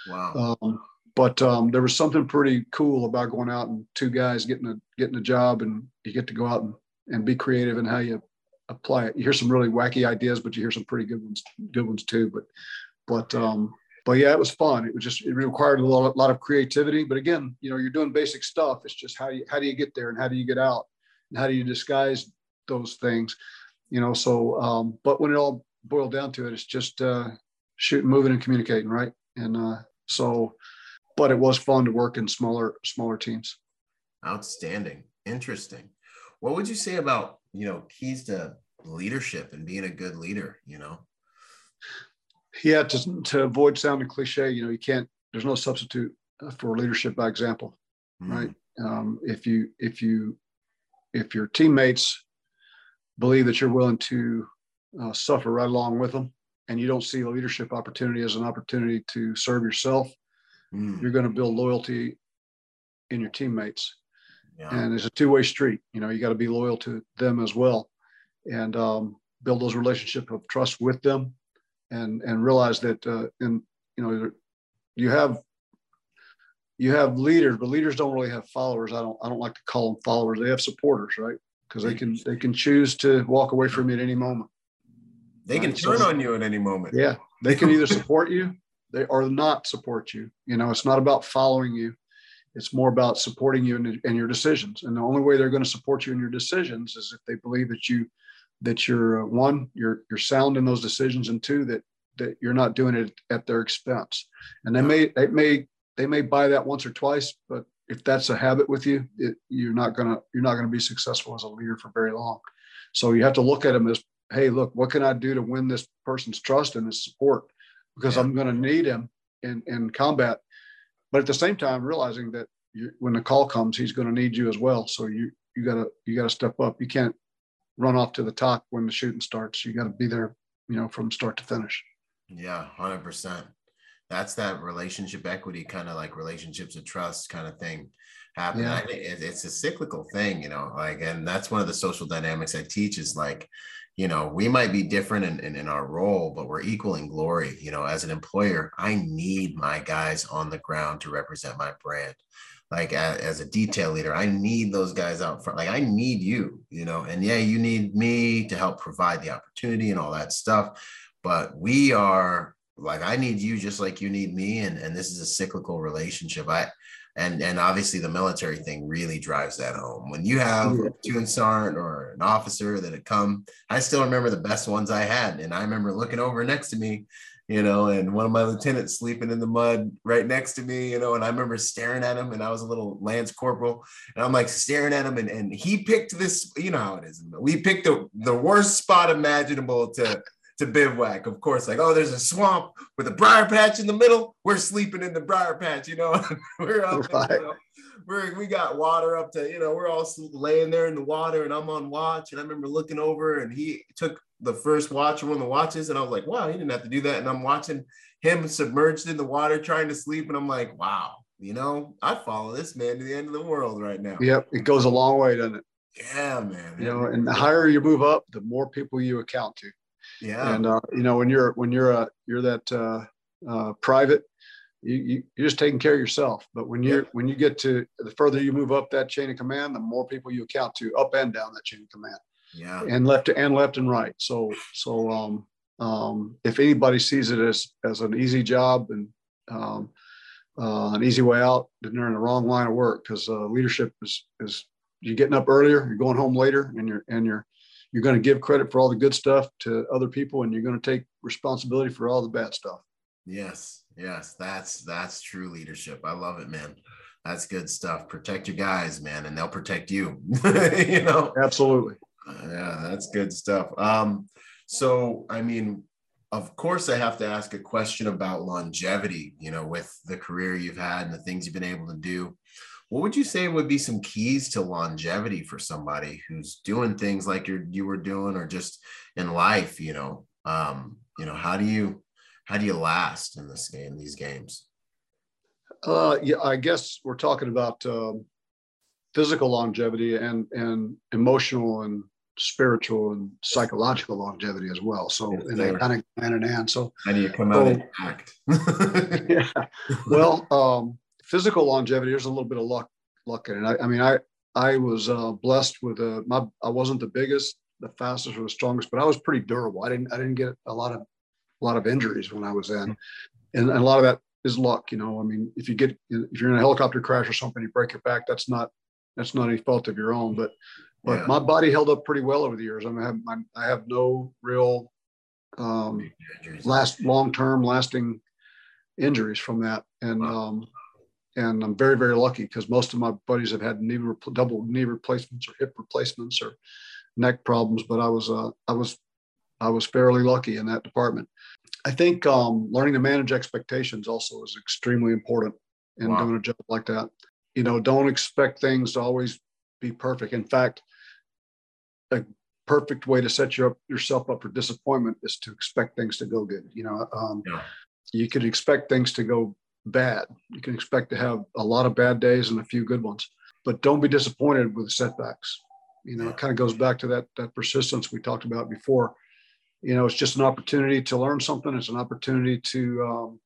Wow. Um, but um, there was something pretty cool about going out and two guys getting a getting a job, and you get to go out and, and be creative in how you apply it. You hear some really wacky ideas, but you hear some pretty good ones, good ones too. But but um, but yeah, it was fun. It was just it required a lot, a lot of creativity. But again, you know, you're doing basic stuff. It's just how you how do you get there and how do you get out and how do you disguise those things you know, so, um, but when it all boiled down to it, it's just uh, shooting, moving, and communicating, right? And uh, so, but it was fun to work in smaller, smaller teams. Outstanding, interesting. What would you say about you know keys to leadership and being a good leader? You know. Yeah, to to avoid sounding cliche, you know, you can't. There's no substitute for leadership by example, mm. right? Um, if you if you if your teammates believe that you're willing to uh, suffer right along with them and you don't see a leadership opportunity as an opportunity to serve yourself, mm. you're going to build loyalty in your teammates. yeah. and it's a two-way street. You know, you got to be loyal to them as well, and um, build those relationships of trust with them, and and realize that uh, in you know you have you have leaders, but leaders don't really have followers. I don't I don't like to call them followers. They have supporters, right? Because they can they can choose to walk away from you at any moment. They can turn so, on you at any moment. Yeah, they can either support you, they or not support you. You know, it's not about following you. It's more about supporting you in, in your decisions. And the only way they're going to support you in your decisions is if they believe that you that you're uh, one you're you're sound in those decisions, and two that that you're not doing it at their expense. And they may they may they may buy that once or twice, but if that's a habit with you, it, you're not gonna you're not gonna be successful as a leader for very long. So you have to look at them as, hey, look, what can I do to win this person's trust and his support? Because yeah. I'm going to need him in in combat. But at the same time, realizing that you, when the call comes, he's going to need you as well. So you you gotta you gotta step up. You can't run off to the top when the shooting starts. You got to be there, you know, from start to finish. Yeah, hundred percent that's that relationship equity kind of like relationships of trust kind of thing happen yeah. it's a cyclical thing you know like and that's one of the social dynamics i teach is like you know we might be different in, in, in our role but we're equal in glory. You know as an employer i need my guys on the ground to represent my brand. Like as, as a detail leader i need those guys out front. Like i need you you know and yeah you need me to help provide the opportunity and all that stuff but we are like I need you just like you need me and and this is a cyclical relationship. I and and obviously the military thing really drives that home. When you have yeah. a platoon sergeant or an officer that had come I still remember the best ones I had. And I remember looking over next to me you know and one of my lieutenants sleeping in the mud right next to me you know and I remember staring at him and I was a little lance corporal. And I'm like staring at him and, and he picked this you know how it is we picked the, the worst spot imaginable to to bivouac. Of course, like, oh, there's a swamp with a briar patch in the middle. We're sleeping in the briar patch, you know. we're up, right. you know, we're we got water up to, you know, we're all laying there in the water, and I'm on watch. And I remember looking over, and he took the first watch one of the watches, and I was like, wow, he didn't have to do that. And I'm watching him submerged in the water trying to sleep, and I'm like, wow, you know, I follow this man to the end of the world right now. Yep, it goes a long way, doesn't it? Yeah, man. You know, and the higher you move up, the more people you account to. Yeah. And uh, you know, when you're when you're a you're that uh, uh, private, you, you you're just taking care of yourself. But when you're yeah. when you get to the further you move up that chain of command, the more people you account to up and down that chain of command. Yeah. And left and left and right. So so um, um, if anybody sees it as as an easy job and um, uh, an easy way out, then they're in the wrong line of work because uh, leadership is is you're getting up earlier, you're going home later, and you're and you're you're going to give credit for all the good stuff to other people and you're going to take responsibility for all the bad stuff. Yes yes that's that's true leadership. I love it man. That's good stuff. Protect your guys man and they'll protect you you know? Absolutely. Yeah that's good stuff. Um so i mean of course i have to ask a question about longevity you know with the career you've had and the things you've been able to do what would you say would be some keys to longevity for somebody who's doing things like you you were doing or just in life you know um you know how do you how do you last in this game these games uh yeah i guess we're talking about um, physical longevity and and emotional and spiritual and psychological longevity as well. So and they kind of hand in hand. So how do you come out so, act? yeah. Well, um, physical longevity, there's a little bit of luck luck in it. I, I mean, I I was uh, blessed with a my I wasn't the biggest, the fastest, or the strongest, but I was pretty durable. I didn't I didn't get a lot of a lot of injuries when I was in, and, and a lot of that is luck. You know, I mean, if you get if you're in a helicopter crash or something, you break your back. That's not that's not any fault of your own, but but yeah. my body held up pretty well over the years. I mean, I have, I have no real um, last long term lasting injuries from that, and um, and I'm very very lucky because most of my buddies have had knee double knee replacements or hip replacements or neck problems, but I was uh, I was I was fairly lucky in that department. I think um, learning to manage expectations also is extremely important in wow. doing a job like that. You know, don't expect things to always be perfect. In fact, a perfect way to set you up, yourself up for disappointment is to expect things to go good. You know, um, yeah. you could expect things to go bad. You can expect to have a lot of bad days and a few good ones. but don't be disappointed with setbacks. You know, it kind of goes back to that that persistence we talked about before. You know, it's just an opportunity to learn something. It's an opportunity to um,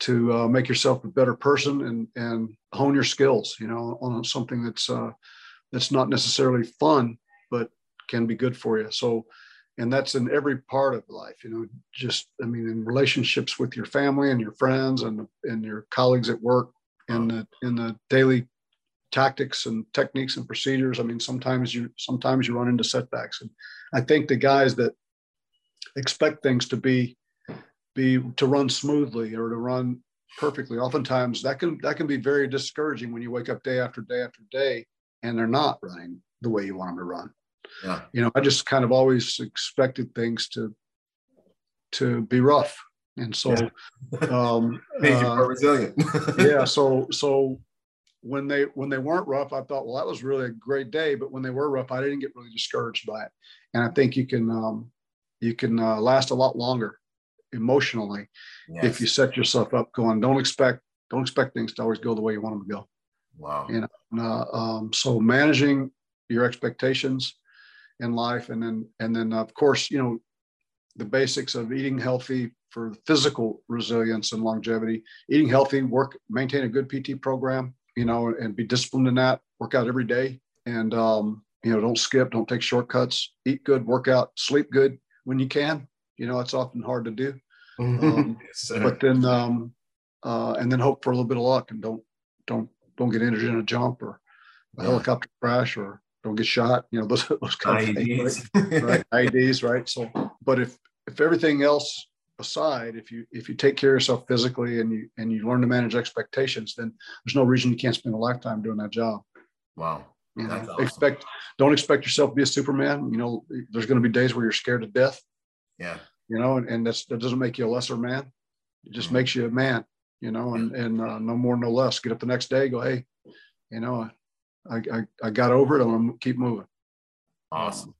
to uh, make yourself a better person and and hone your skills. You know, on something that's uh, that's not necessarily fun, but can be good for you. So, and that's in every part of life. You know, just I mean, in relationships with your family and your friends and and your colleagues at work, and the in the daily tactics and techniques and procedures. I mean, sometimes you sometimes you run into setbacks, and I think the guys that expect things to be be to run smoothly or to run perfectly, oftentimes that can that can be very discouraging when you wake up day after day after day and they're not running the way you want them to run. Yeah. You know, I just kind of always expected things to to be rough. And so Yeah. um Made you uh, more resilient. yeah so so when they when they weren't rough i thought well that was really a great day but when they were rough i didn't get really discouraged by it and i think you can um, you can uh, last a lot longer emotionally Yes. if you set yourself up going don't expect don't expect things to always go the way you want them to go Wow. you know and, uh, um, so managing your expectations in life. And then and then of course you know the basics of eating healthy for physical resilience and longevity eating healthy work maintain a good pt program you know and be disciplined in that work out every day. And um, you know don't skip don't take shortcuts eat good work out sleep good when you can. You know it's often hard to do. Um, Yes, but then um, uh, and then hope for a little bit of luck and don't don't don't get injured in a jump or a Yeah. helicopter crash or don't get shot you know those, those kind of things right? right IEDs right so but if if everything else aside if you if you take care of yourself physically and you and you learn to manage expectations then there's no reason you can't spend a lifetime doing that job Wow. you know awesome. expect don't expect yourself to be a superman you know there's going to be days where you're scared to death Yeah. you know, and, and that's, that doesn't make you a lesser man. It just Mhm. makes you a man, you know, and, and uh, no more, no less. Get up the next day, go, hey, you know, I, I, I got over it. I'm gonna keep moving. Awesome.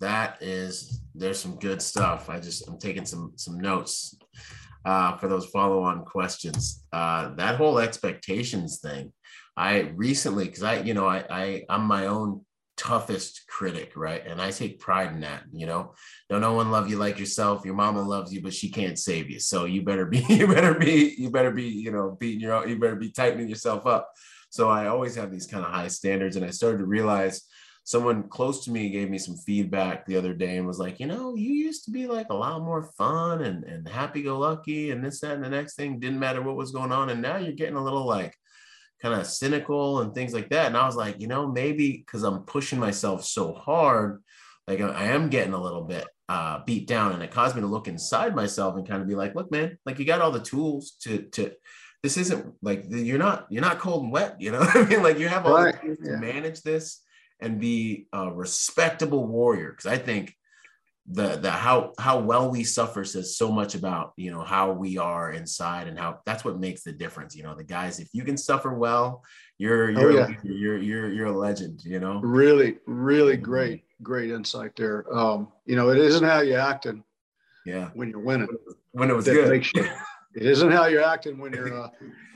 That is there's some good stuff. I just I'm taking some some notes uh, for those follow-on questions. Uh, that whole expectations thing. I recently because I you know I, I I'm my own toughest critic, right? And I take pride in that. You know, don't no one love you like yourself. Your mama loves you, but she can't save you. So you better be you better be you better be you know beating your own, you better be tightening yourself up. So I always have these kind of high standards, and I started to realize someone close to me gave me some feedback the other day and was like, you know, you used to be like a lot more fun and, and happy go lucky and this, that, and the next thing didn't matter what was going on. And now you're getting a little like kind of cynical and things like that. And I was like, you know, maybe because I'm pushing myself so hard, like I am getting a little bit uh, beat down and it caused me to look inside myself and kind of be like, look, man, like you got all the tools to, to, this isn't like you're not, you're not cold and wet, you know what I mean? Like you have all Right, the tools to yeah. manage this and be a respectable warrior because i think the the how how well we suffer says so much about you know how we are inside and how that's what makes the difference you know the guys if you can suffer well you're Oh, you're yeah. you're you're you're a legend you know Really, really Mhm. great, great insight there. Um, you know, it isn't how you acting yeah when you're winning. when it was that good makes you, it isn't how you're acting when you're, uh,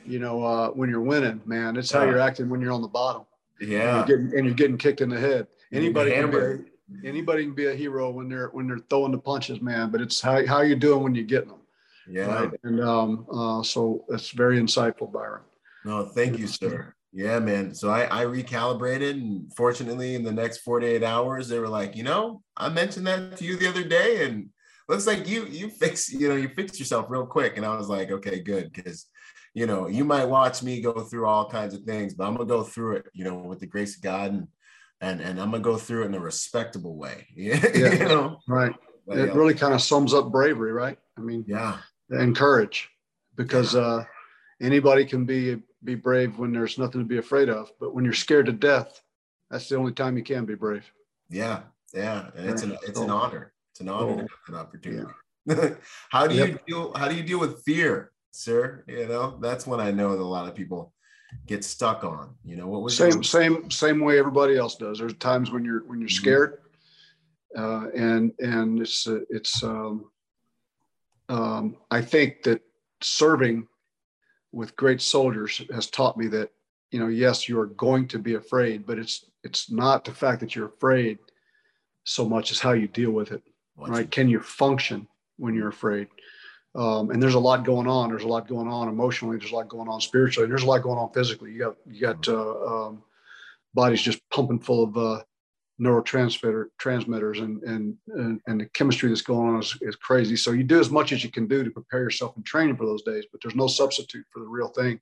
you know, uh, when you're winning, man. It's how you're acting when you're on the bottom. yeah and you're getting and you're getting kicked in the head. Anybody can be anybody can be a hero when they're when they're throwing the punches, man. But it's how how you doing when you're getting them, yeah right? And um, uh, so it's very insightful, Byron. No, thank you, sir. Yeah, man. So I, I recalibrated, and fortunately, in the next 48 hours, they were like, you know, I mentioned that to you the other day, and looks like you you fix, you know, you fixed yourself real quick. And I was like, okay, good, because you know, you might watch me go through all kinds of things, but I'm gonna go through it, you know, with the grace of God, and and and I'm gonna go through it in a respectable way. Yeah, Yeah. you know. Right. But, It yeah. really kind of sums up bravery, right? I mean, yeah, and courage, because uh, anybody can be be brave when there's nothing to be afraid of, but when you're scared to death, that's the only time you can be brave. yeah, yeah. And it's an it's an honor. It's an honor to have an opportunity. how do you deal how do you deal with fear sir you know that's when i know that a lot of people get stuck on you know what was same your- same same way everybody else does there's times when you're when you're Mhm. scared uh, and and it's uh, it's um, um, i think that serving with great soldiers has taught me that you know, yes, you are going to be afraid, but it's it's not the fact that you're afraid so much as how you deal with it. Right? Can you function when you're afraid? Um, and there's a lot going on. There's a lot going on emotionally. There's a lot going on spiritually. There's a lot going on physically. You got you got uh, um, bodies just pumping full of uh, neurotransmitter transmitters, and, and and and the chemistry that's going on is, is crazy. So you do as much as you can do to prepare yourself in training for those days, but there's no substitute for the real thing.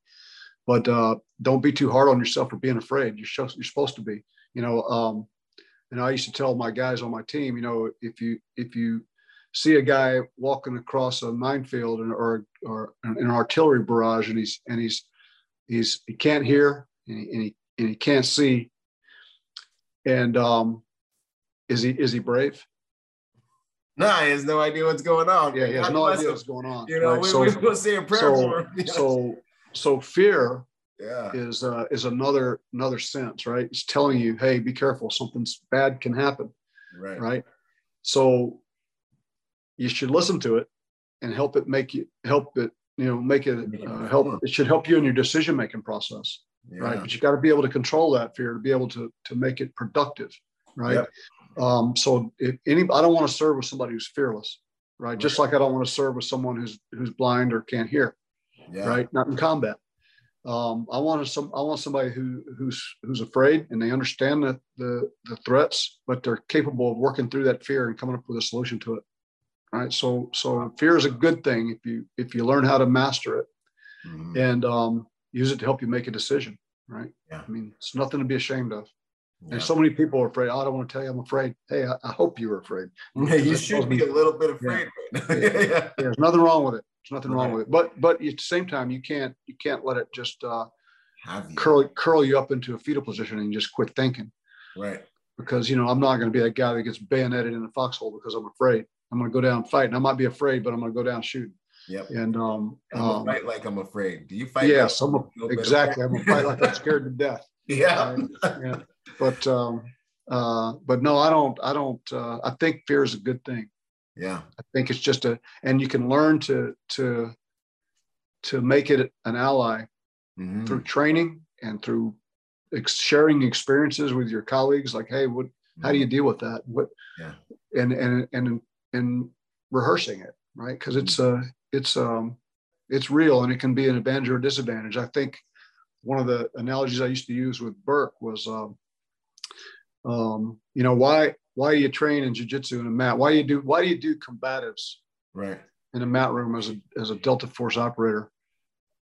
But uh, don't be too hard on yourself for being afraid. You're, you're supposed to be. You know, um, and I used to tell my guys on my team, you know, if you if you see a guy walking across a minefield or or an artillery barrage, and he's and he's he's he can't hear and he, and he, and he can't see, and um, is he is he brave? No, he has no idea what's going on. Yeah, he has no idea what's going on. You know, right? we, so, we will say a prayer so, for him. so, so fear yeah. is uh, is another another sense, right? It's telling you, hey, be careful, something's bad can happen. Right. Right. So you should listen to it and help it make you help it, you know, make it uh, help. It should help you in your decision making process. Yeah. Right. But you got to be able to control that fear to be able to to make it productive. Right. Yep. Um, so if any I don't want to serve with somebody who's fearless. Right? right. Just like I don't want to serve with someone who's who's blind or can't hear. Yeah. Right. Not in combat. Um, I want some. I want somebody who who's who's afraid and they understand the, the the threats, but they're capable of working through that fear and coming up with a solution to it. Right. So so fear is a good thing if you if you learn how to master it mm-hmm. and um, use it to help you make a decision. Right. Yeah. I mean, it's nothing to be ashamed of. Yeah. And so many people are afraid. Oh, I don't want to tell you I'm afraid. Hey, I, I hope you were afraid. Yeah, you should be a little bit afraid. Yeah. yeah. yeah. There's nothing wrong with it. There's nothing right. wrong with it. But but at the same time, you can't you can't let it just uh, curl curl you up into a fetal position and just quit thinking. Right. Because you know I'm not going to be that guy that gets bayoneted in a foxhole because I'm afraid. I'm going to go down and fight, and I might be afraid, but I'm going to go down shooting. Yep. And um, um, fight like I'm afraid. Do you fight? Yes, like I'm a, exactly. I'm gonna fight like I'm scared to death. Yeah. yeah. But um, uh, but no, I don't. I don't. Uh, I think fear is a good thing. Yeah. I think it's just a, and you can learn to to to make it an ally mm-hmm. through training and through ex- sharing experiences with your colleagues. Like, hey, what? Mm-hmm. How do you mm-hmm. deal with that? What? Yeah. And and and and rehearsing it, right? Because it's mm-hmm. uh it's um it's real and it can be an advantage or a disadvantage. I think one of the analogies I used to use with Burke was, um, um, you know, why why do you train in jujitsu in a mat? Why do you do why do you do combatives right in a mat room as a as a Delta Force operator?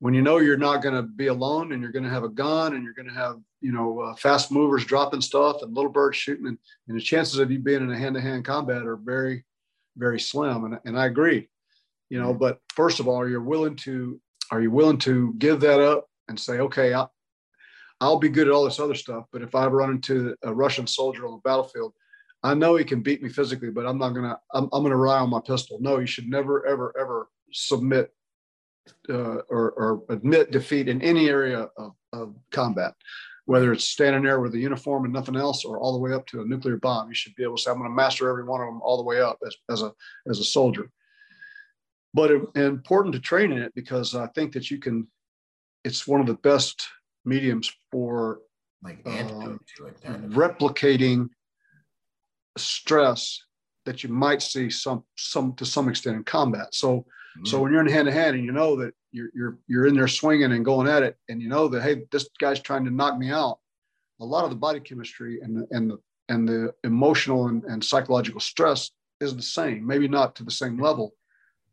When you know you're not going to be alone and you're going to have a gun and you're going to have you know uh, fast movers dropping stuff and little birds shooting and, and the chances of you being in a hand-to-hand combat are very very slim and, and I agree you know but first of all are you're willing to are you willing to give that up and say okay I'll, I'll be good at all this other stuff but if I run into a Russian soldier on the battlefield I know he can beat me physically, but I'm not gonna. I'm, I'm gonna rely on my pistol. No, you should never, ever, ever submit uh, or, or, admit defeat in any area of, of, combat, whether it's standing there with a uniform and nothing else, or all the way up to a nuclear bomb. You should be able to say, "I'm going to master every one of them all the way up as, as a as a soldier." But it, important to train in it because I think that you can. It's one of the best mediums for like um, replicating stress that you might see some some to some extent in combat. So mm-hmm. so when you're in hand to hand and you know that you're you're you're in there swinging and going at it, and you know that hey, this guy's trying to knock me out. A lot of the body chemistry and the, and the and the emotional and, and psychological stress is the same. Maybe not to the same level,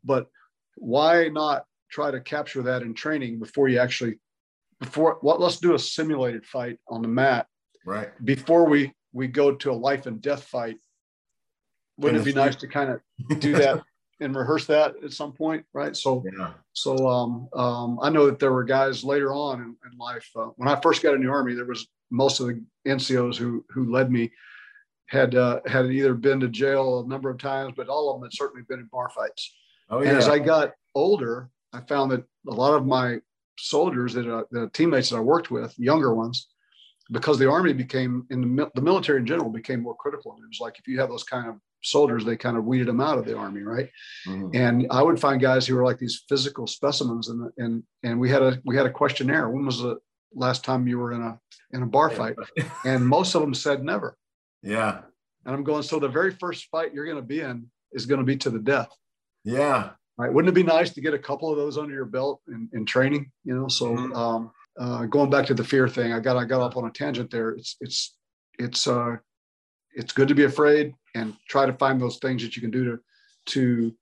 but why not try to capture that in training before you actually before what let's do a simulated fight on the mat right before we we go to a life and death fight. Wouldn't it be nice to kind of do that and rehearse that at some point, right? So, yeah. so um, um, I know that there were guys later on in, in life. Uh, when I first got in the army, there was most of the NCOs who who led me had uh, had either been to jail a number of times, but all of them had certainly been in bar fights. Oh, yeah. And as I got older, I found that a lot of my soldiers that uh, the teammates that I worked with, younger ones, because the army became in the, the military in general became more critical. It was like if you have those kind of soldiers, they kind of weeded them out of the army, right? Mm-hmm. And I would find guys who were like these physical specimens, and and and we had a we had a questionnaire. When was the last time you were in a in a bar fight? And most of them said never. Yeah. And I'm going, so the very first fight you're going to be in is going to be to the death. Yeah. Right. Wouldn't it be nice to get a couple of those under your belt in, in training? You know, so Mhm. um, uh, going back to the fear thing, I got I got off on a tangent there. It's it's it's uh, it's good to be afraid and try to find those things that you can do to to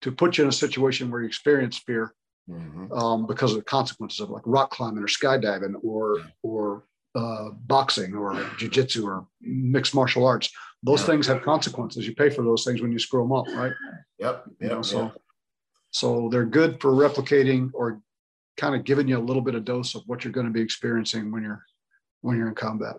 to put you in a situation where you experience fear Mhm. um, because of the consequences of like rock climbing or skydiving or or uh, boxing or jujitsu or mixed martial arts. Those Yeah. things have consequences. You pay for those things when you screw them up, right? Yep. You know, so yep. So they're good for replicating or kind of giving you a little bit of dose of what you're going to be experiencing when you're when you're in combat.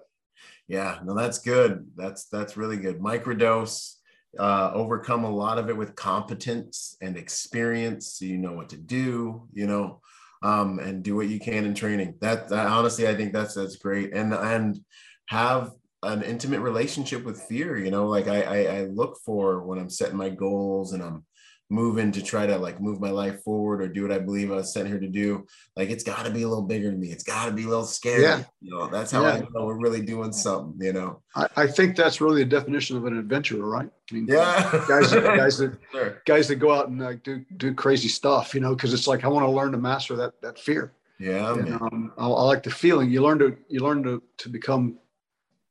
Yeah, no, that's good. That's that's really good. Microdose, uh, overcome a lot of it with competence and experience. So you know what to do, you know, um, and do what you can in training. That, that honestly, I think that's that's great. And and have an intimate relationship with fear. You know, like I, I I look for when I'm setting my goals and I'm moving to try to like move my life forward or do what I believe I was sent here to do. Like it's got to be a little bigger than me. It's got to be a little scary. Yeah. You know, that's how I Yeah. know we're really doing something. You know. I, I think that's really the definition of an adventurer, right? I mean, Yeah. guys, guys that Sure. guys that go out and like do do crazy stuff, you know, because it's like I want to learn to master that that fear. Yeah. And, um, I, I like the feeling. You learn to you learn to to become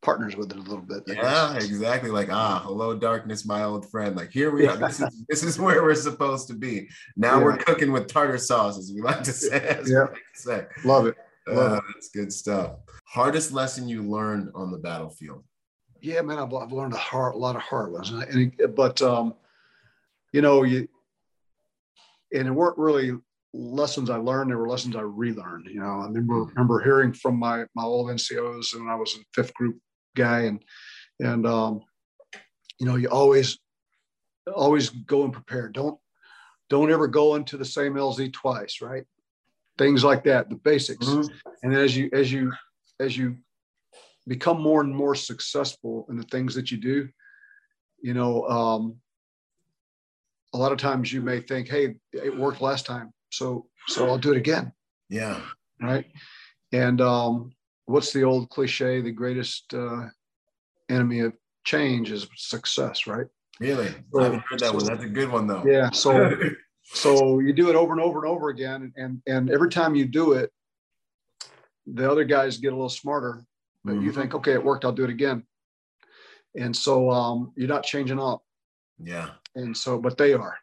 partners with it a little bit. Yeah, exactly. Like, ah, hello, darkness, my old friend. Like, here we are. This is this is where we're supposed to be. Now Yeah. we're cooking with tartar sauce, as we like to say. Yeah. like to say. Love it. Love Uh, that's good stuff. Hardest lesson you learned on the battlefield. Yeah, man, I've, I've learned a, hard, a lot of hard lessons. And, it- but um, you know, you and it weren't really lessons I learned; they were lessons I relearned. You know, I remember Mhm. remember hearing from my my old NCOs when I was in fifth group guy, and and um, you know, you always always go and prepare. Don't don't ever go into the same LZ twice, right? Things like that, the basics Mhm. and as you as you as you become more and more successful in the things that you do you know um, a lot of times you may think hey it worked last time so so i'll do it again Yeah. right and um, what's the old cliche the greatest uh, enemy of change is success right Really? So- I haven't heard that one. That's a good one though. yeah so so you do it over and over and over again and and every time you do it the other guys get a little smarter but you Mhm. think okay it worked i'll do it again and so um you're not changing up Yeah. and so but they are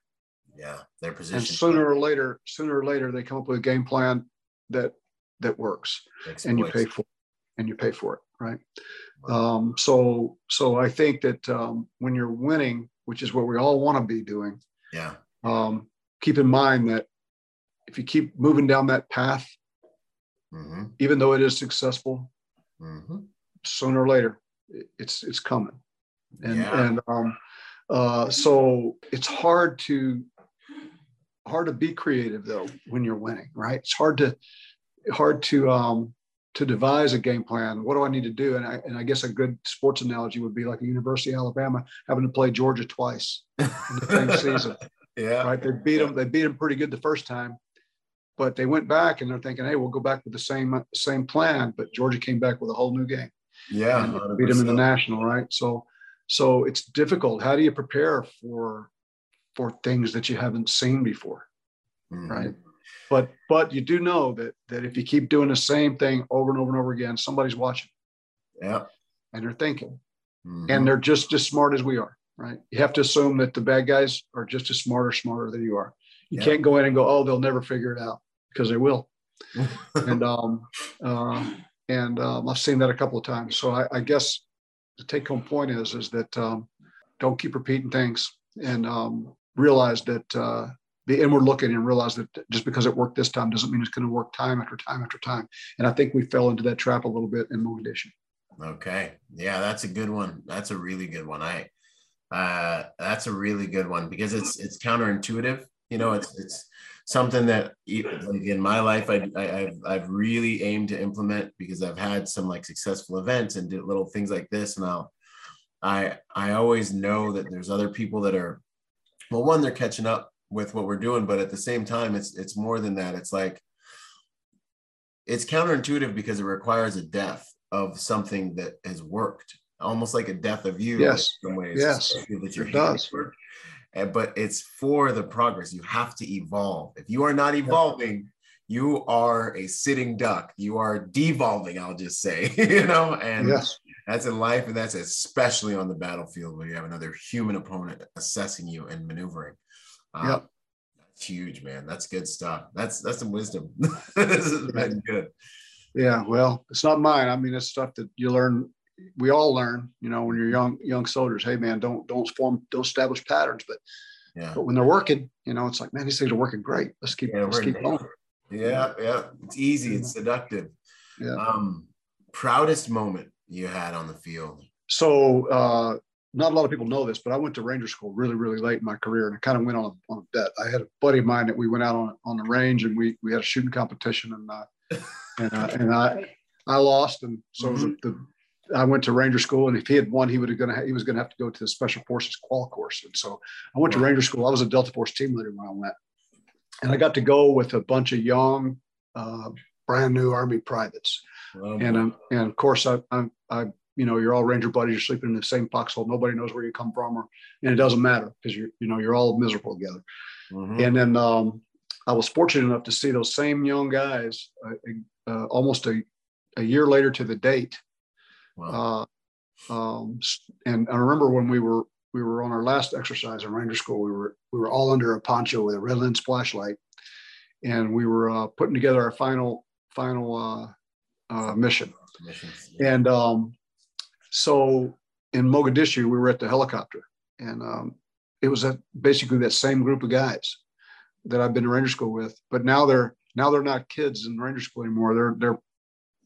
Yeah. Their position. and sooner or later sooner or later they come up with a game plan that that works and you pay for and you pay for it right? Um so so i think that um when you're winning which is what we all want to be doing Yeah. um keep in mind that if you keep moving down that path hmm even though it is successful hmm sooner or later it- it's it's coming. And Yeah. and um uh so it's hard to hard to be creative though when you're winning right? It's hard to hard to um to devise a game plan what do i need to do and i and i guess a good sports analogy would be like a university of alabama having to play georgia twice in the same season Yeah. right they beat them they beat them pretty good the first time but they went back and they're thinking hey we'll go back with the same same plan but georgia came back with a whole new game Yeah. beat them in the national, right? So, so it's difficult. How do you prepare for for things that you haven't seen before, Mhm. right? But but you do know that that if you keep doing the same thing over and over and over again, somebody's watching Yeah. and they're thinking, Mhm. and they're just as smart as we are, right? You have to assume that the bad guys are just as smart or smarter than you are. You Yeah. can't go in and go, oh, they'll never figure it out because they will. and um, uh, and um, I've seen that a couple of times. So I, I guess the take home point is is that um, don't keep repeating things and um, realize that uh, be inward looking and realize that just because it worked this time doesn't mean it's going to work time after time after time. And I think we fell into that trap a little bit in Mogadishu. Okay. Yeah, that's a good one. That's a really good one. I uh that's a really good one because it's it's counterintuitive. You know, it's it's something that in my life I, I I've I've really aimed to implement because I've had some like successful events and did little things like this and I'll I I always know that there's other people that are well one they're catching up with what we're doing but at the same time it's it's more than that. It's like it's counterintuitive because it requires a death of something that has worked, almost like a death of you. Yes. In some ways, Yes. that your It does. work. But it's for the progress. You have to evolve. If you are not evolving, you are a sitting duck. You are devolving. I'll just say, you know, and Yes. that's in life, and that's especially on the battlefield where you have another human opponent assessing you and maneuvering. Um, Yep. That's huge, man. That's good stuff. That's that's some wisdom. this has been good. Yeah. Well, it's not mine. I mean, it's stuff that you learn. We all learn, you know, when you're young, young soldiers. Hey, man, don't don't form, don't establish patterns. But Yeah. but when they're working, you know, it's like, man, these things are working great. Let's keep Yeah, let's keep going. Yeah, yeah. It's easy. It's seductive. Yeah. Um, proudest moment you had on the field. So uh, not a lot of people know this, but I went to Ranger School really, really late in my career, and I kind of went on a, on a bet. I had a buddy of mine that we went out on on the range, and we we had a shooting competition, and uh, and uh, and I I lost, and so Mm-hmm. the I went to Ranger School, and if he had won, he would have gonna ha- he was gonna have to go to the Special Forces qual course, and so I went to Ranger School. I was a Delta Force team leader when I went, and I got to go with a bunch of young, uh, brand new Army privates Um, and um, and of course I, I I you know you're all ranger buddies you're sleeping in the same foxhole nobody knows where you come from or and it doesn't matter because you're you know you're all miserable together mhm. and then um, I was fortunate enough to see those same young guys uh, uh, almost a, a year later to the date Wow. uh, um, and I remember when we were we were on our last exercise in Ranger School. We were we were all under a poncho with a red lens flashlight, and we were uh, putting together our final final uh, uh, mission. Missions. And um, so in Mogadishu, we were at the helicopter, and um, it was a, basically that same group of guys that I've been to Ranger School with. But now they're now they're not kids in Ranger School anymore. They're they're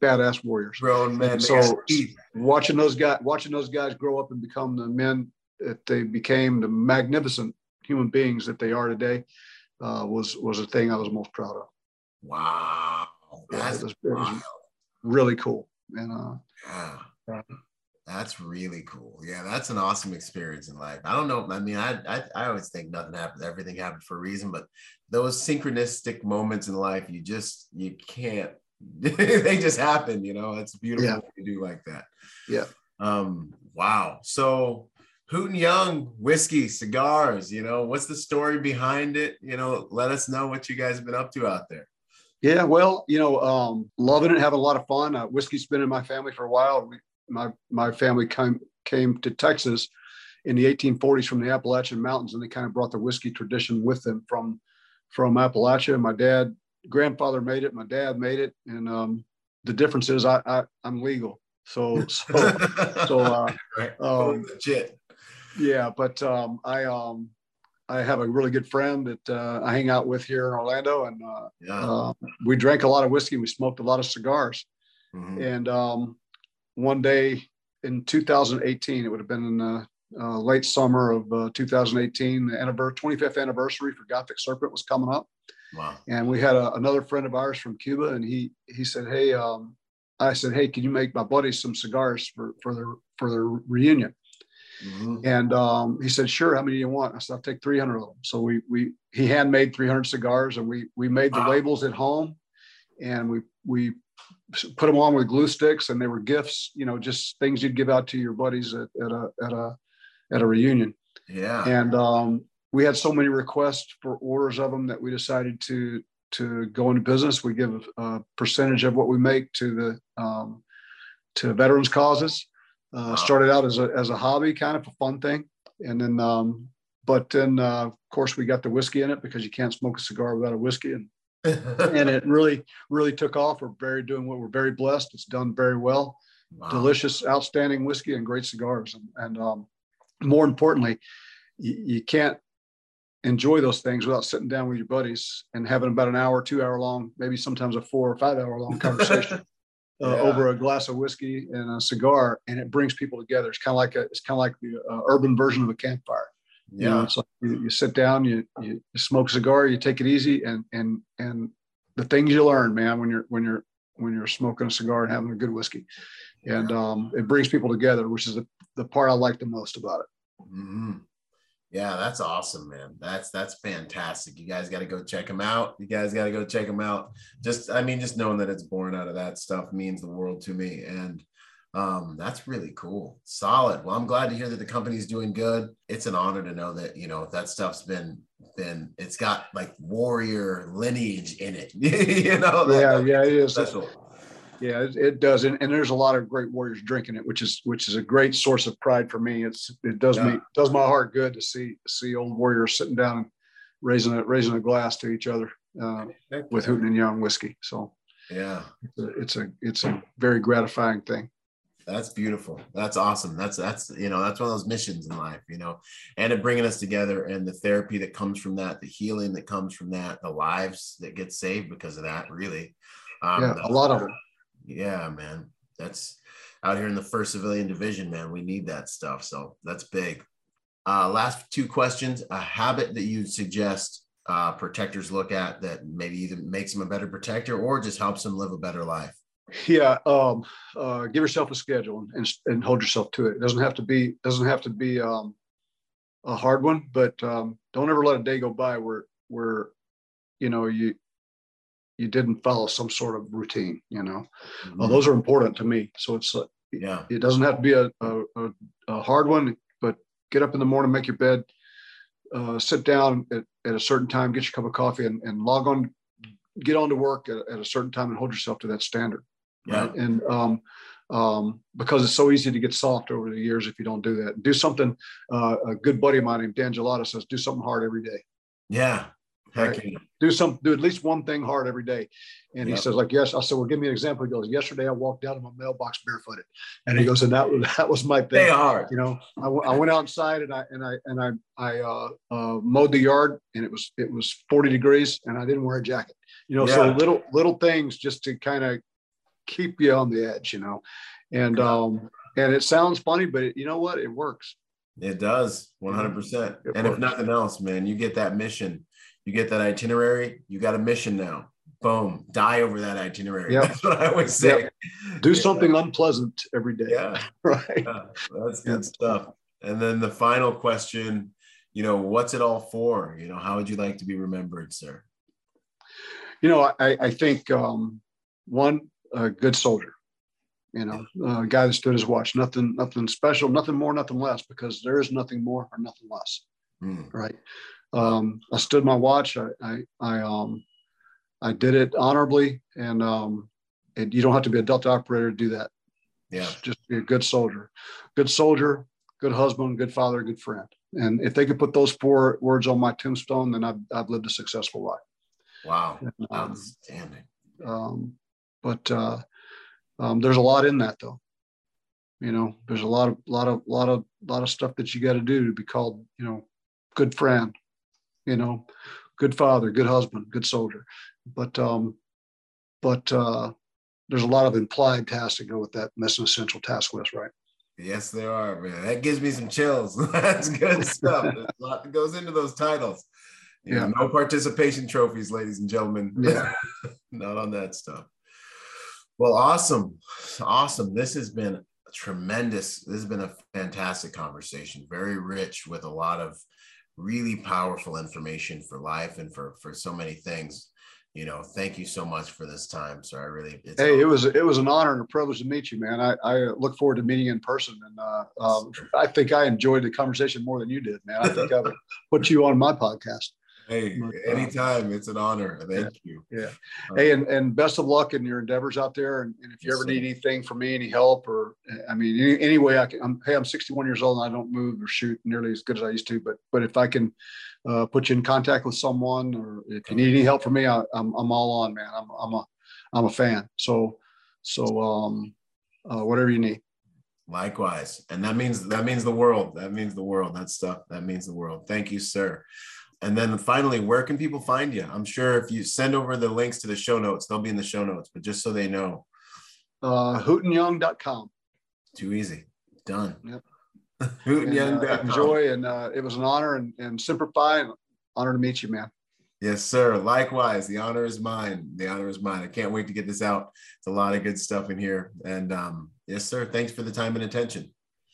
badass warriors. grown men. So- they got teeth. Watching those guys watching those guys grow up and become the men that they became, the magnificent human beings that they are today, uh, was was a thing I was most proud of. wow. Yeah, it was- it was- wild. Really cool. And uh, Yeah. Yeah. That's really cool. Yeah, that's an awesome experience in life. I don't know. I mean, I I, I always think nothing happens, everything happens for a reason, but those synchronistic moments in life, you just you can't. they just happen, you know. It's beautiful Yeah. to do like that. Yeah. Um. Wow. So. Hooten Young whiskey cigars. You know, what's the story behind it? You know, let us know what you guys have been up to out there. Yeah, well, you know, um, loving it, having a lot of fun. Uh, whiskey's been in my family for a while. We, my my family came came to Texas in the 1840s from the Appalachian Mountains, and they kind of brought the whiskey tradition with them from from Appalachia. My dad, grandfather made it. My dad made it, and um, the difference is I, I I'm legal. So so so uh, right. um, legit. yeah, but um, I um, I have a really good friend that uh, I hang out with here in Orlando, and uh, Yeah. uh, we drank a lot of whiskey. We smoked a lot of cigars. Mhm. And um, one day in 2018, it would have been in the uh, late summer of uh, 2018, the annivers- 25th anniversary for Gothic Serpent was coming up. Wow. And we had a, another friend of ours from Cuba, and he he said, "Hey," um, I said, "Hey, can you make my buddies some cigars for for their for their reunion?" Mhm. And um, he said, "Sure. How many do you want?" I said, "I'll take 300 of them." So we we he handmade 300 cigars, and we we made the Wow. labels at home, and we we put them on with glue sticks, and they were gifts. You know, just things you'd give out to your buddies at, at a at a at a reunion. Yeah. And um, we had so many requests for orders of them that we decided to to go into business. We give a percentage of what we make to the um, to veterans causes. Uh, Wow. Started out as a as a hobby, kind of a fun thing, and then um, but then uh, of course we got the whiskey in it because you can't smoke a cigar without a whiskey, and and it really really took off. We're very doing what we're very blessed. It's done very well Wow. delicious, outstanding whiskey and great cigars. And, and um, more importantly, you, you can't enjoy those things without sitting down with your buddies and having about an hour, two hour long, maybe sometimes a four or five hour long conversation uh, Yeah. over a glass of whiskey and a cigar. And it brings people together. It's kind of like a, it's kind of like the uh, urban version of a campfire. You know, Yeah. it's like you, you sit down, you, you smoke a cigar, you take it easy, and and and the things you learn, man, when you're when you're when you're smoking a cigar and having a good whiskey, and um, it brings people together, which is the, the part I like the most about it. Mhm. Yeah, that's awesome, man. That's that's fantastic. You guys got to go check them out. You guys got to go check them out. Just, I mean, just knowing that it's born out of that stuff means the world to me, and um, that's really cool. Solid. Well, I'm glad to hear that the company's doing good. It's an honor to know that you know that stuff's been been. It's got like warrior lineage in it. you know. yeah, yeah, it is special. Yeah, it, it does, and, and, there's a lot of great warriors drinking it, which is which is a great source of pride for me. It's it does yeah. me does my heart good to see see old warriors sitting down and raising a raising a glass to each other uh, with Hooten and Young whiskey. So yeah, it's a, it's a it's a very gratifying thing. That's beautiful. That's awesome. That's that's you know that's one of those missions in life, you know, and it bringing us together and the therapy that comes from that, the healing that comes from that, the lives that get saved because of that. Really, um, yeah, a lot of them yeah, man. That's out here in the first civilian division, man. We need that stuff. So that's big. Uh, last two questions. A habit that you'd suggest uh, protectors look at that maybe either makes them a better protector or just helps them live a better life? Yeah, um, uh, give yourself a schedule and, and hold yourself to it. It doesn't have to be doesn't have to be um, a hard one, but um, don't ever let a day go by where where you know you you didn't follow some sort of routine you know mm-hmm. uh, those are important to me so it's uh, yeah it doesn't have to be a, a, a, hard one but get up in the morning make your bed uh, sit down at, at, a certain time get your cup of coffee and, and log on get on to work at, at, a certain time and hold yourself to that standard yeah. right and um, um, because it's so easy to get soft over the years if you don't do that do something uh, a good buddy of mine named dan Gelada says do something hard every day yeah Right? Do some, do at least one thing hard every day. And yep. he says, like, yes. I said, well, give me an example. He goes, yesterday I walked down to my mailbox barefooted. And he goes, and that was, that was my thing. They are, you know, I, w- I went outside and I, and I, and I, I uh, uh, mowed the yard and it was, it was 40 degrees and I didn't wear a jacket, you know, yeah. so little, little things just to kind of keep you on the edge, you know? And, um, and it sounds funny, but it, you know what? It works. It does 100%. It and works. if nothing else, man, you get that mission you get that itinerary, you got a mission now. Boom, die over that itinerary. Yep. That's what I always say. Yep. Do yeah. something unpleasant every day. Yeah. right. Yeah. That's good stuff. And then the final question, you know, what's it all for? You know, how would you like to be remembered, sir? You know, I, I think um, one, a good soldier, you know, a guy that stood his watch, nothing, nothing special, nothing more, nothing less, because there is nothing more or nothing less. Mm. Right. Um, I stood my watch. I, I, I, um, I did it honorably, and um, it, you don't have to be a Delta operator to do that. Yeah, just be a good soldier, good soldier, good husband, good father, good friend. And if they could put those four words on my tombstone, then I've, I've lived a successful life. Wow, and, um, outstanding. Um, but uh, um, there's a lot in that, though. You know, there's a lot of, lot of, lot of, lot of stuff that you got to do to be called, you know, good friend, you know, good father, good husband, good soldier. But um, but uh, there's a lot of implied tasks that go with that mission essential task list, right? Yes, there are, man. That gives me some chills. That's good stuff. There's a lot that goes into those titles. You yeah. Know, no participation trophies, ladies and gentlemen. Yeah. Not on that stuff. Well, awesome. Awesome. This has been tremendous. This has been a fantastic conversation, very rich with a lot of really powerful information for life and for for so many things you know thank you so much for this time so i really hey it was it was an honor and a privilege to meet you man i i look forward to meeting you in person and uh, um, i think i enjoyed the conversation more than you did man i think i would put you on my podcast Hey, uh, anytime. it's an honor. Thank yeah, you. Yeah. Um, hey, and, and best of luck in your endeavors out there. And, and if you yes, ever need anything from me, any help or, I mean, any, any way I can, I'm, hey, I'm 61 years old and I don't move or shoot nearly as good as I used to, but, but if I can uh, put you in contact with someone or if you need any help from me, I, am I'm, I'm all on, man. I'm, I'm a, I'm a fan. So, so, um, uh, whatever you need. Likewise. And that means, that means the world. That means the world. That stuff. That means the world. Thank you, sir. And then finally, where can people find you? I'm sure if you send over the links to the show notes, they'll be in the show notes, but just so they know. Uh, hootenyoung.com. Too easy. Done. Yep. hootenyoung.com. Uh, enjoy. And uh, it was an honor and, and. And honor to meet you, man. Yes, sir. Likewise. The honor is mine. The honor is mine. I can't wait to get this out. It's a lot of good stuff in here. And um, yes, sir. Thanks for the time and attention.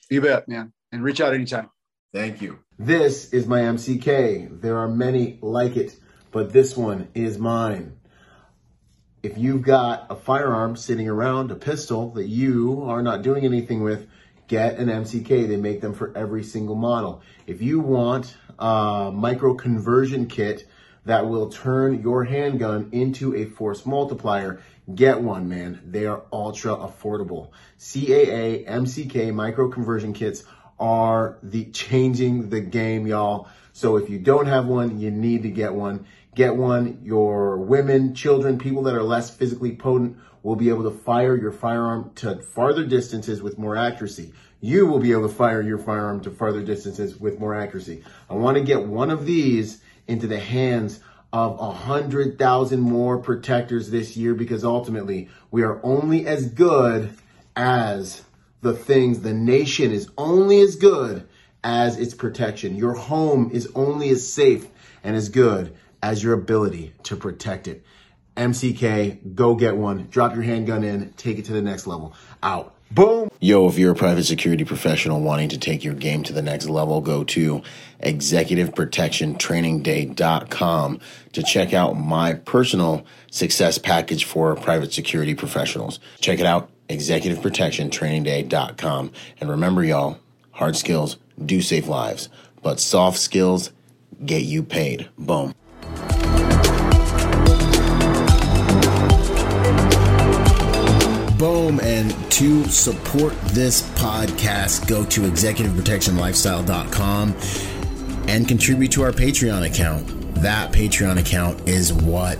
You bet, man. And reach out anytime. Thank you. This is my MCK. There are many like it, but this one is mine. If you've got a firearm sitting around, a pistol that you are not doing anything with, get an MCK. They make them for every single model. If you want a micro conversion kit that will turn your handgun into a force multiplier, get one, man. They are ultra affordable. CAA MCK micro conversion kits are the changing the game, y'all. So if you don't have one, you need to get one. Get one. Your women, children, people that are less physically potent will be able to fire your firearm to farther distances with more accuracy. You will be able to fire your firearm to farther distances with more accuracy. I want to get one of these into the hands of a hundred thousand more protectors this year because ultimately we are only as good as the things. The nation is only as good as its protection. Your home is only as safe and as good as your ability to protect it. MCK, go get one. Drop your handgun in, take it to the next level. Out. Boom. Yo, if you're a private security professional wanting to take your game to the next level, go to executiveprotectiontrainingday.com to check out my personal success package for private security professionals. Check it out, executiveprotectiontrainingday.com. And remember, y'all, hard skills do save lives, but soft skills get you paid. Boom. Boom. And to support this podcast, go to executiveprotectionlifestyle.com and contribute to our Patreon account. That Patreon account is what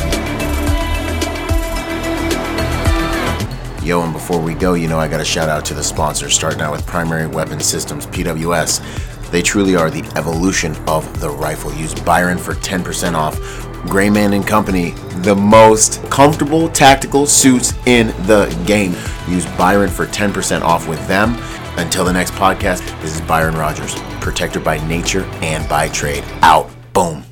Yo, and before we go, you know, I got a shout out to the sponsors, starting out with Primary Weapon Systems, PWS. They truly are the evolution of the rifle. Use Byron for 10% off. Grayman and Company, the most comfortable tactical suits in the game. Use Byron for 10% off with them. Until the next podcast, this is Byron Rogers, protector by nature and by trade. Out. Boom.